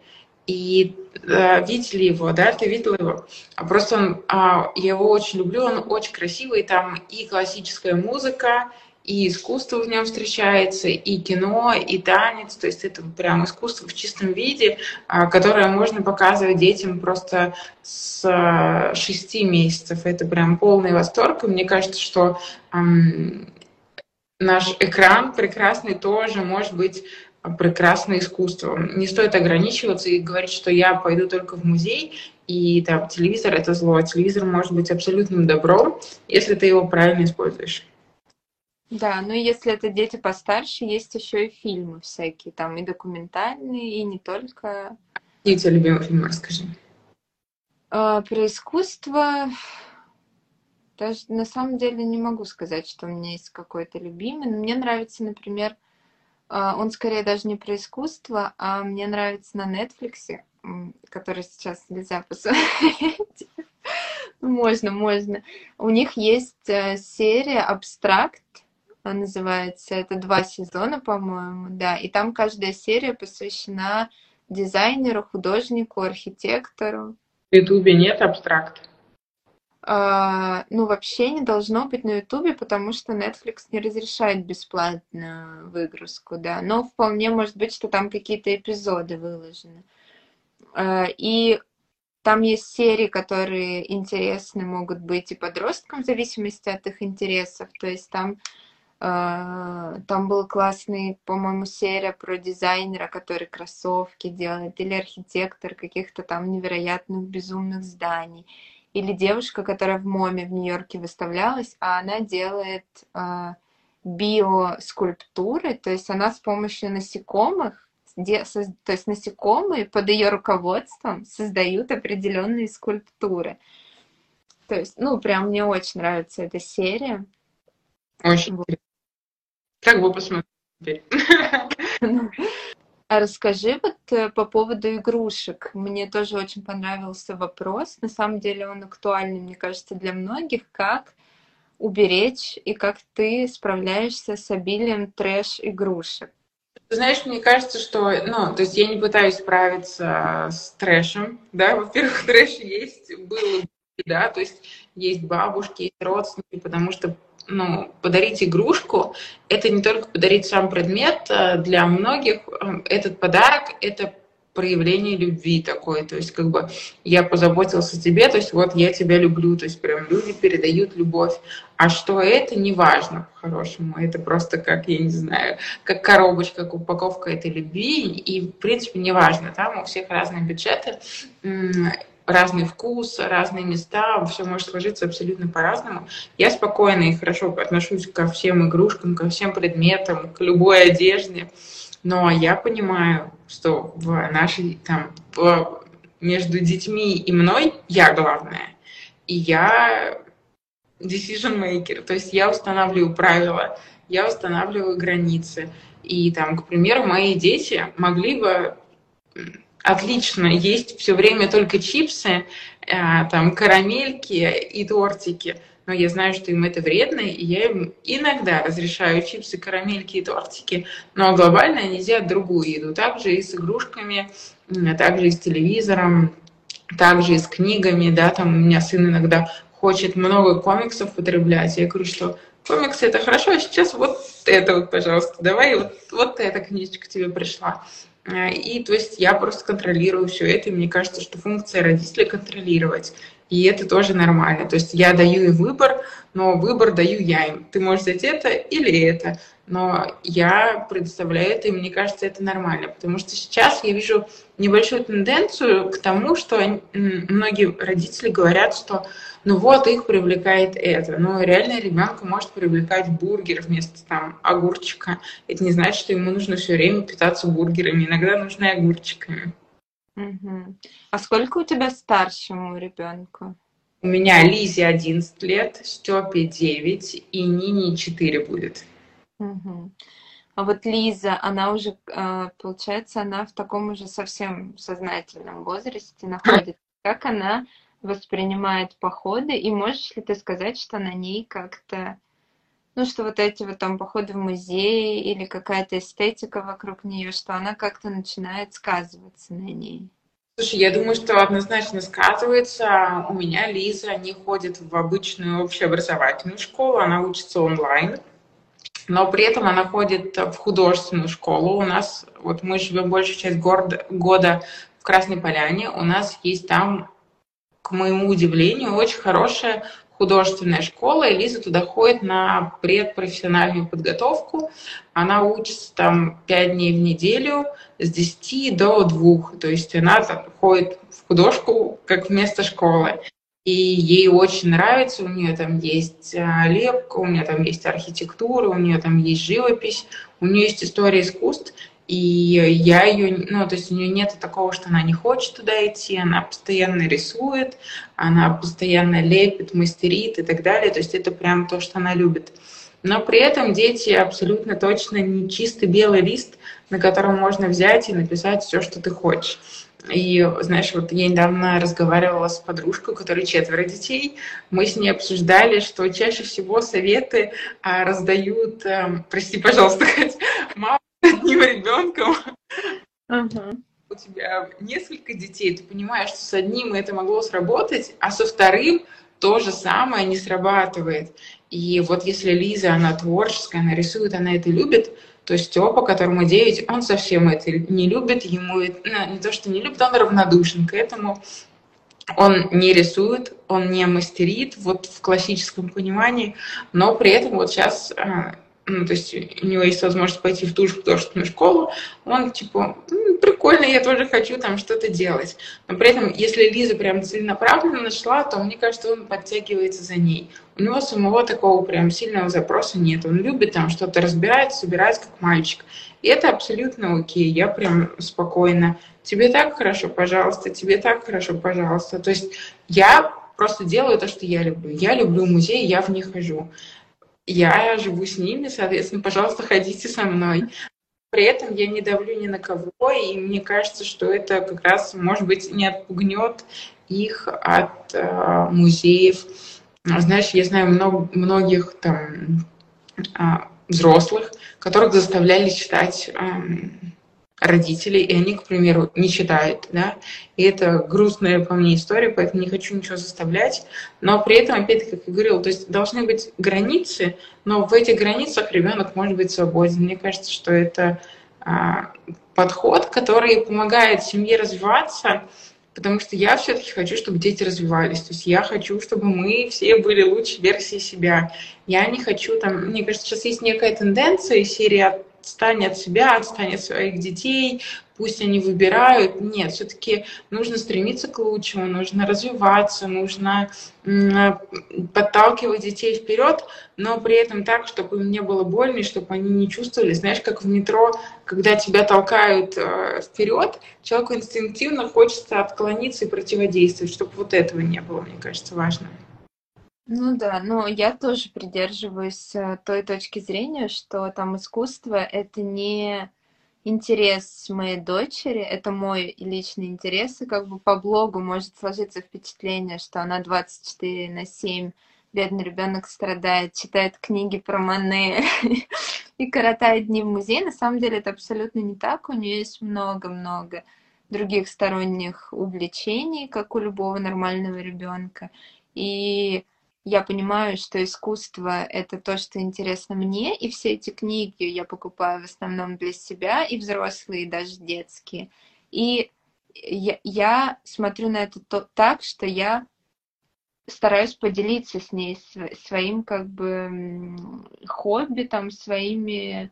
И э, видели его, да, ты видела его? А просто он, а, я его очень люблю, он очень красивый, там и классическая музыка, и искусство в нем встречается, и кино, и танец, то есть это прям искусство в чистом виде, а, которое можно показывать детям просто с а, шести месяцев. Это прям полный восторг, и мне кажется, что эм, наш экран прекрасный тоже может быть прекрасное искусство. Не стоит ограничиваться и говорить, что я пойду только в музей, и там телевизор это зло. Телевизор может быть абсолютным добром, если ты его правильно используешь. Да, ну если это дети постарше, есть еще и фильмы всякие, там и документальные, и не только. Какие у тебя любимые фильмы, расскажи. А, про искусство даже на самом деле не могу сказать, что у меня есть какой-то любимый. Но мне нравится, например, он скорее даже не про искусство, а мне нравится на Netflix, который сейчас нельзя посмотреть. Можно, можно. У них есть э, серия «Абстракт», называется. Это два сезона, по-моему, да. И там каждая серия посвящена дизайнеру, художнику, архитектору. В Ютубе нет абстракт? А, ну, вообще не должно быть на Ютубе, потому что Netflix не разрешает бесплатную выгрузку, да. Но вполне может быть, что там какие-то эпизоды выложены. А, и там есть серии, которые интересны могут быть и подросткам в зависимости от их интересов. То есть там, э, там был классный, по-моему, серия про дизайнера, который кроссовки делает, или архитектор каких-то там невероятных безумных зданий или девушка, которая в МОМе в Нью-Йорке выставлялась, а она делает э, биоскульптуры, то есть она с помощью насекомых, то есть насекомые под ее руководством создают определенные скульптуры. То есть, ну, прям мне очень нравится эта серия. Очень вот. Как бы посмотреть теперь? А расскажи вот э, по поводу игрушек. Мне тоже очень понравился вопрос. На самом деле он актуальный, мне кажется, для многих. Как уберечь и как ты справляешься с обилием трэш-игрушек? Знаешь, мне кажется, что, ну, то есть я не пытаюсь справиться с трэшем, да, во-первых, трэш есть, было, да, то есть есть бабушки, есть родственники, потому что ну, подарить игрушку, это не только подарить сам предмет, э, для многих э, этот подарок — это проявление любви такое, то есть как бы я позаботился о тебе, то есть вот я тебя люблю, то есть прям люди передают любовь, а что это, неважно по-хорошему, это просто как, я не знаю, как коробочка, как упаковка этой любви, и в принципе неважно, там у всех разные бюджеты, разный вкус, разные места, все может сложиться абсолютно по-разному. Я спокойно и хорошо отношусь ко всем игрушкам, ко всем предметам, к любой одежде. Но я понимаю, что в нашей, там, в, между детьми и мной я главная. И я decision maker, то есть я устанавливаю правила, я устанавливаю границы. И там, к примеру, мои дети могли бы отлично есть все время только чипсы, э, там карамельки и тортики но я знаю, что им это вредно, и я им иногда разрешаю чипсы, карамельки и тортики, но глобально они едят другую еду. Также и с игрушками, также и с телевизором, также и с книгами, да, там у меня сын иногда хочет много комиксов потреблять. Я говорю, что комиксы это хорошо, а сейчас вот это вот, пожалуйста, давай, вот, вот эта книжечка тебе пришла. И то есть я просто контролирую все это, и мне кажется, что функция родителей контролировать. И это тоже нормально. То есть я даю им выбор, но выбор даю я им. Ты можешь взять это или это. Но я предоставляю это, и мне кажется, это нормально. Потому что сейчас я вижу небольшую тенденцию к тому, что многие родители говорят, что ну вот их привлекает это. Но реально ребенка может привлекать бургер вместо там огурчика. Это не значит, что ему нужно все время питаться бургерами. Иногда нужны огурчиками. Угу. А сколько у тебя старшему ребенку? У меня Лизе 11 лет, Степе 9 и Нине 4 будет. Угу. А вот Лиза, она уже, а, получается, она в таком уже совсем сознательном возрасте находится. Как она воспринимает походы? И можешь ли ты сказать, что на ней как-то ну, что вот эти вот там походы в музей или какая-то эстетика вокруг нее, что она как-то начинает сказываться на ней. Слушай, я думаю, что однозначно сказывается. У меня Лиза не ходит в обычную общеобразовательную школу, она учится онлайн, но при этом она ходит в художественную школу. У нас, вот мы живем большую часть года, года в Красной Поляне, у нас есть там, к моему удивлению, очень хорошая художественная школа, и Лиза туда ходит на предпрофессиональную подготовку. Она учится там 5 дней в неделю с 10 до 2. То есть она ходит в художку как вместо школы. И ей очень нравится, у нее там есть а, лепка, у нее там есть архитектура, у нее там есть живопись, у нее есть история искусств. И я ее, ну, то есть у нее нет такого, что она не хочет туда идти, она постоянно рисует, она постоянно лепит, мастерит и так далее. То есть это прям то, что она любит. Но при этом дети абсолютно точно не чистый белый лист, на котором можно взять и написать все, что ты хочешь. И, знаешь, вот я недавно разговаривала с подружкой, у которой четверо детей. Мы с ней обсуждали, что чаще всего советы а, раздают, а, прости, пожалуйста, мама одним ребенком. Uh-huh. У тебя несколько детей, ты понимаешь, что с одним это могло сработать, а со вторым то же самое не срабатывает. И вот если Лиза, она творческая, она рисует, она это любит, то Степа, которому 9, он совсем это не любит, ему ну, не то, что не любит, он равнодушен к этому. Он не рисует, он не мастерит, вот в классическом понимании, но при этом вот сейчас а, ну, то есть у него есть возможность пойти в ту же художественную школу, он типа, прикольно, я тоже хочу там что-то делать. Но при этом, если Лиза прям целенаправленно нашла, то мне кажется, он подтягивается за ней. У него самого такого прям сильного запроса нет. Он любит там что-то разбирать, собирать как мальчик. И это абсолютно окей. Я прям спокойно. Тебе так хорошо, пожалуйста, тебе так хорошо, пожалуйста. То есть я просто делаю то, что я люблю. Я люблю музей, я в них хожу я живу с ними, соответственно, пожалуйста, ходите со мной. При этом я не давлю ни на кого, и мне кажется, что это как раз, может быть, не отпугнет их от э, музеев. Знаешь, я знаю много, многих там э, взрослых, которых заставляли читать э, родителей, и они, к примеру, не читают, да, и это грустная по мне история, поэтому не хочу ничего заставлять, но при этом, опять-таки, как я говорила, то есть должны быть границы, но в этих границах ребенок может быть свободен. Мне кажется, что это а, подход, который помогает семье развиваться, потому что я все-таки хочу, чтобы дети развивались. То есть я хочу, чтобы мы все были лучшей версией себя. Я не хочу там, мне кажется, сейчас есть некая тенденция, серия отстань от себя, отстань от своих детей, пусть они выбирают. Нет, все-таки нужно стремиться к лучшему, нужно развиваться, нужно подталкивать детей вперед, но при этом так, чтобы им не было больно, чтобы они не чувствовали, знаешь, как в метро, когда тебя толкают э, вперед, человеку инстинктивно хочется отклониться и противодействовать, чтобы вот этого не было, мне кажется, важно. Ну да, но я тоже придерживаюсь э, той точки зрения, что там искусство — это не интерес моей дочери, это мой личный интерес, и как бы по блогу может сложиться впечатление, что она 24 на 7, бедный ребенок страдает, читает книги про Мане и коротает дни в музее. На самом деле это абсолютно не так, у нее есть много-много других сторонних увлечений, как у любого нормального ребенка. И я понимаю, что искусство — это то, что интересно мне, и все эти книги я покупаю в основном для себя, и взрослые, и даже детские. И я, я смотрю на это то, так, что я стараюсь поделиться с ней своим как бы хобби, там, своими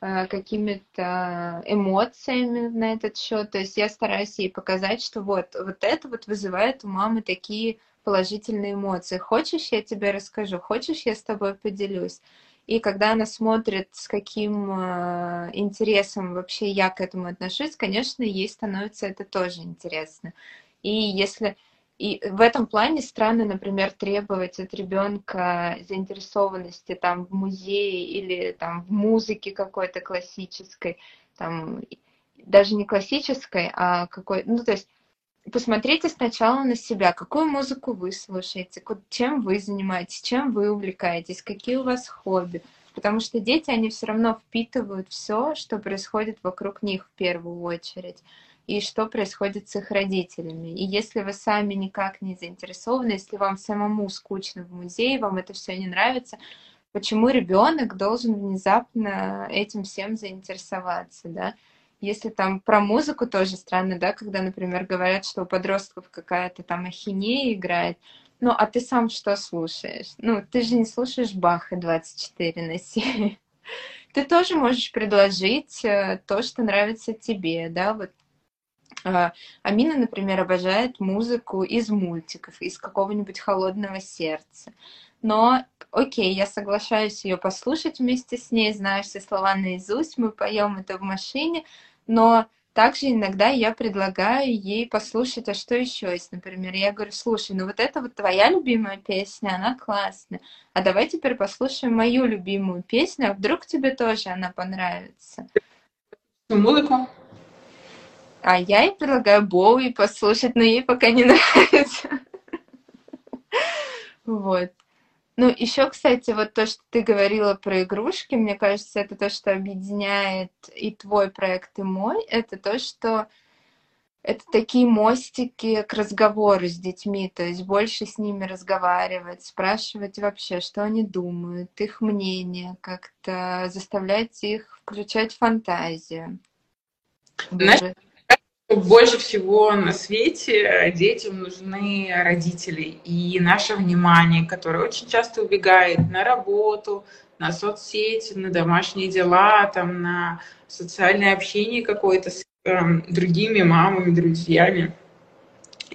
э, какими-то эмоциями на этот счет. То есть я стараюсь ей показать, что вот, вот это вот вызывает у мамы такие положительные эмоции. Хочешь, я тебе расскажу, хочешь, я с тобой поделюсь. И когда она смотрит, с каким э, интересом вообще я к этому отношусь, конечно, ей становится это тоже интересно. И если и в этом плане странно, например, требовать от ребенка заинтересованности там в музее или там в музыке какой-то классической, там даже не классической, а какой, ну то есть посмотрите сначала на себя, какую музыку вы слушаете, чем вы занимаетесь, чем вы увлекаетесь, какие у вас хобби. Потому что дети, они все равно впитывают все, что происходит вокруг них в первую очередь, и что происходит с их родителями. И если вы сами никак не заинтересованы, если вам самому скучно в музее, вам это все не нравится, почему ребенок должен внезапно этим всем заинтересоваться, да? Если там про музыку тоже странно, да, когда, например, говорят, что у подростков какая-то там ахинея играет, ну, а ты сам что слушаешь? Ну, ты же не слушаешь Баха 24 на 7. Ты тоже можешь предложить э, то, что нравится тебе, да, вот а, Амина, например, обожает музыку из мультиков, из какого-нибудь холодного сердца. Но, окей, я соглашаюсь ее послушать вместе с ней, знаю все слова наизусть, мы поем это в машине, но также иногда я предлагаю ей послушать, а что еще есть, например. Я говорю, слушай, ну вот это вот твоя любимая песня, она классная. А давай теперь послушаем мою любимую песню, а вдруг тебе тоже она понравится. Музыку? А я ей предлагаю Боуи послушать, но ей пока не нравится. Вот. Ну, еще, кстати, вот то, что ты говорила про игрушки, мне кажется, это то, что объединяет и твой проект, и мой. Это то, что это такие мостики к разговору с детьми, то есть больше с ними разговаривать, спрашивать вообще, что они думают, их мнение, как-то заставлять их включать фантазию. Знаешь, больше всего на свете детям нужны родители и наше внимание, которое очень часто убегает на работу, на соцсети, на домашние дела, там, на социальное общение какое-то с э, другими мамами, друзьями.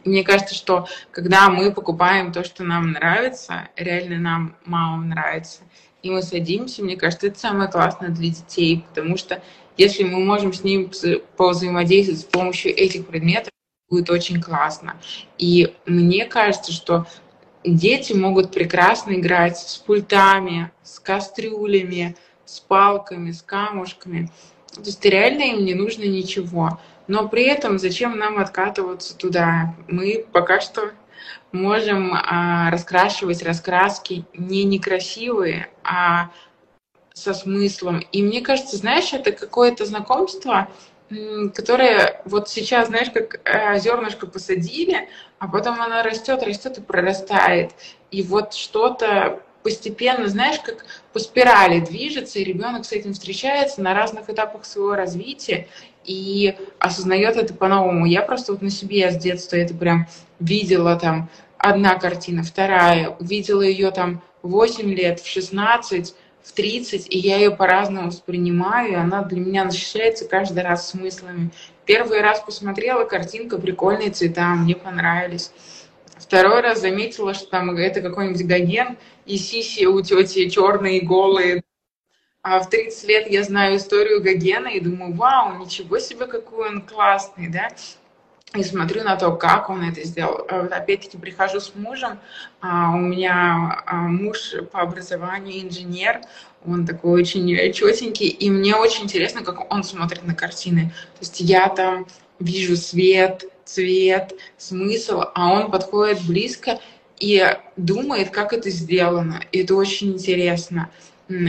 И мне кажется, что когда мы покупаем то, что нам нравится, реально нам мамам нравится, и мы садимся, мне кажется, это самое классное для детей, потому что если мы можем с ним повзаимодействовать с помощью этих предметов, будет очень классно. И мне кажется, что дети могут прекрасно играть с пультами, с кастрюлями, с палками, с камушками. То есть реально им не нужно ничего. Но при этом зачем нам откатываться туда? Мы пока что можем а, раскрашивать раскраски не некрасивые, а со смыслом. И мне кажется, знаешь, это какое-то знакомство, которое вот сейчас, знаешь, как э, зернышко посадили, а потом оно растет, растет и прорастает. И вот что-то постепенно, знаешь, как по спирали движется, и ребенок с этим встречается на разных этапах своего развития и осознает это по-новому. Я просто вот на себе с детства это прям видела там одна картина, вторая, увидела ее там 8 лет, в 16, в 30, и я ее по-разному воспринимаю, и она для меня насыщается каждый раз смыслами. Первый раз посмотрела, картинка, прикольные цвета, мне понравились. Второй раз заметила, что там это какой-нибудь гоген, и сиси у тети черные, голые. А в 30 лет я знаю историю Гогена и думаю, вау, ничего себе, какой он классный, да и смотрю на то, как он это сделал. Э, опять-таки прихожу с мужем, а у меня а, муж по образованию инженер, он такой очень четенький, и мне очень интересно, как он смотрит на картины. То есть я там вижу свет, цвет, смысл, а он подходит близко и думает, как это сделано. И это очень интересно.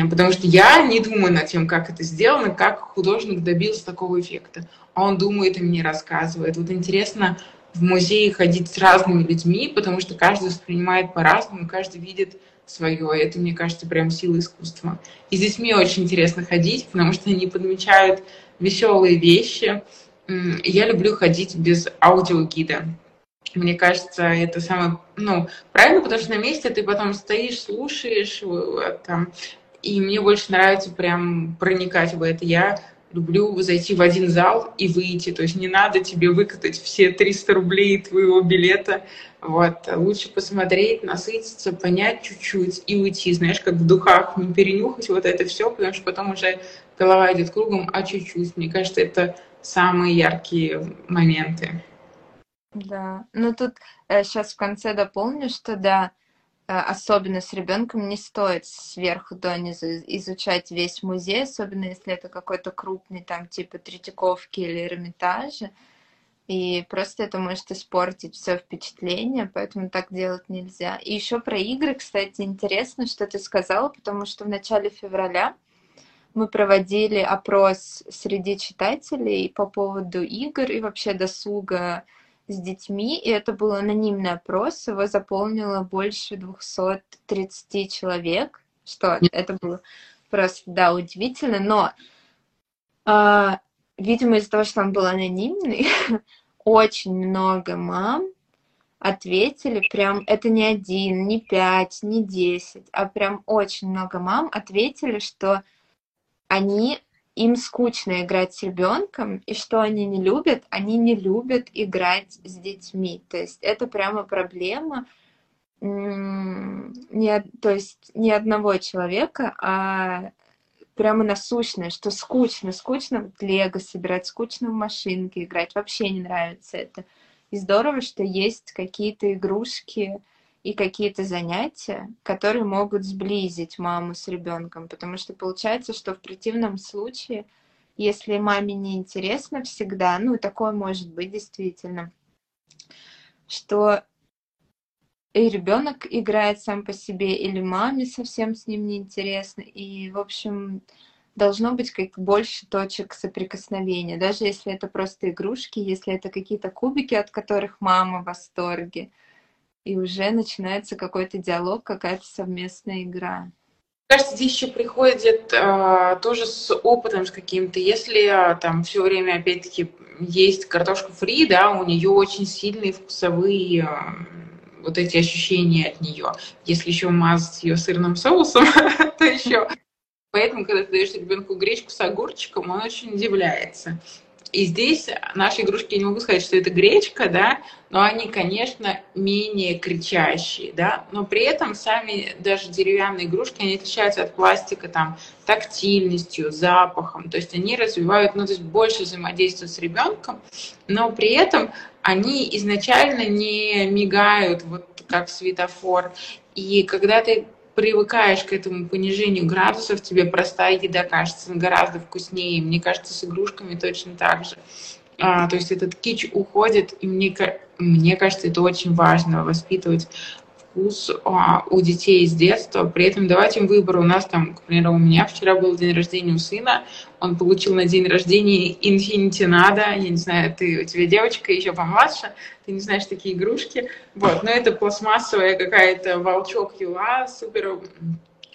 Потому что я не думаю над тем, как это сделано, как художник добился такого эффекта а он думает и мне рассказывает. Вот интересно в музее ходить с разными людьми, потому что каждый воспринимает по-разному, каждый видит свое. Это, мне кажется, прям сила искусства. И с детьми очень интересно ходить, потому что они подмечают веселые вещи. Я люблю ходить без аудиогида. Мне кажется, это самое, ну, правильно, потому что на месте ты потом стоишь, слушаешь, там, и мне больше нравится прям проникать в это. Я люблю зайти в один зал и выйти. То есть не надо тебе выкатать все 300 рублей твоего билета. Вот. Лучше посмотреть, насытиться, понять чуть-чуть и уйти. Знаешь, как в духах, не перенюхать вот это все, потому что потом уже голова идет кругом, а чуть-чуть. Мне кажется, это самые яркие моменты. Да, ну тут э, сейчас в конце дополню, что да, особенно с ребенком не стоит сверху донизу изучать весь музей, особенно если это какой-то крупный, там, типа Третьяковки или Эрмитажа. И просто это может испортить все впечатление, поэтому так делать нельзя. И еще про игры, кстати, интересно, что ты сказала, потому что в начале февраля мы проводили опрос среди читателей по поводу игр и вообще досуга с детьми, и это был анонимный опрос, его заполнило больше 230 человек, что это было просто, да, удивительно, но, э, видимо, из-за того, что он был анонимный, очень много мам ответили, прям, это не один, не пять, не десять, а прям очень много мам ответили, что они им скучно играть с ребенком, и что они не любят, они не любят играть с детьми. То есть это прямо проблема не, то есть не одного человека, а прямо насущная, что скучно, скучно в лего собирать, скучно в машинке играть, вообще не нравится это. И здорово, что есть какие-то игрушки, и какие-то занятия, которые могут сблизить маму с ребенком, потому что получается, что в противном случае, если маме не интересно всегда, ну, такое может быть действительно, что и ребенок играет сам по себе, или маме совсем с ним не интересно, и, в общем, должно быть как больше точек соприкосновения, даже если это просто игрушки, если это какие-то кубики, от которых мама в восторге, и уже начинается какой-то диалог, какая-то совместная игра. Кажется, здесь еще приходит э, тоже с опытом с каким-то. Если э, там все время, опять-таки, есть картошка фри, да, у нее очень сильные вкусовые э, вот эти ощущения от нее. Если еще мазать ее сырным соусом, то еще. Поэтому, когда ты даешь ребенку гречку с огурчиком, он очень удивляется. И здесь наши игрушки, я не могу сказать, что это гречка, да, но они, конечно, менее кричащие, да, но при этом сами даже деревянные игрушки, они отличаются от пластика там тактильностью, запахом, то есть они развивают, ну, то есть больше взаимодействия с ребенком, но при этом они изначально не мигают, вот как светофор. И когда ты привыкаешь к этому понижению градусов, тебе простая еда кажется гораздо вкуснее. Мне кажется, с игрушками точно так же. А, то есть этот кич уходит, и мне, мне кажется, это очень важно воспитывать вкус а, у детей с детства, при этом давать им выбор. У нас там, к примеру, у меня вчера был день рождения у сына, он получил на день рождения Infinity Nada, я не знаю, ты, у тебя девочка еще помладше, ты не знаешь такие игрушки, вот, но это пластмассовая какая-то волчок юла, супер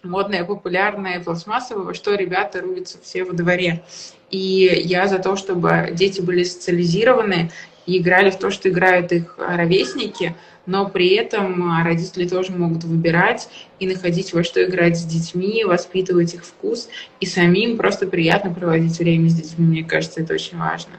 модная, популярная, пластмассовая, что ребята рубятся все во дворе. И я за то, чтобы дети были социализированы и играли в то, что играют их ровесники, но при этом родители тоже могут выбирать и находить во что играть с детьми, воспитывать их вкус, и самим просто приятно проводить время с детьми. Мне кажется, это очень важно.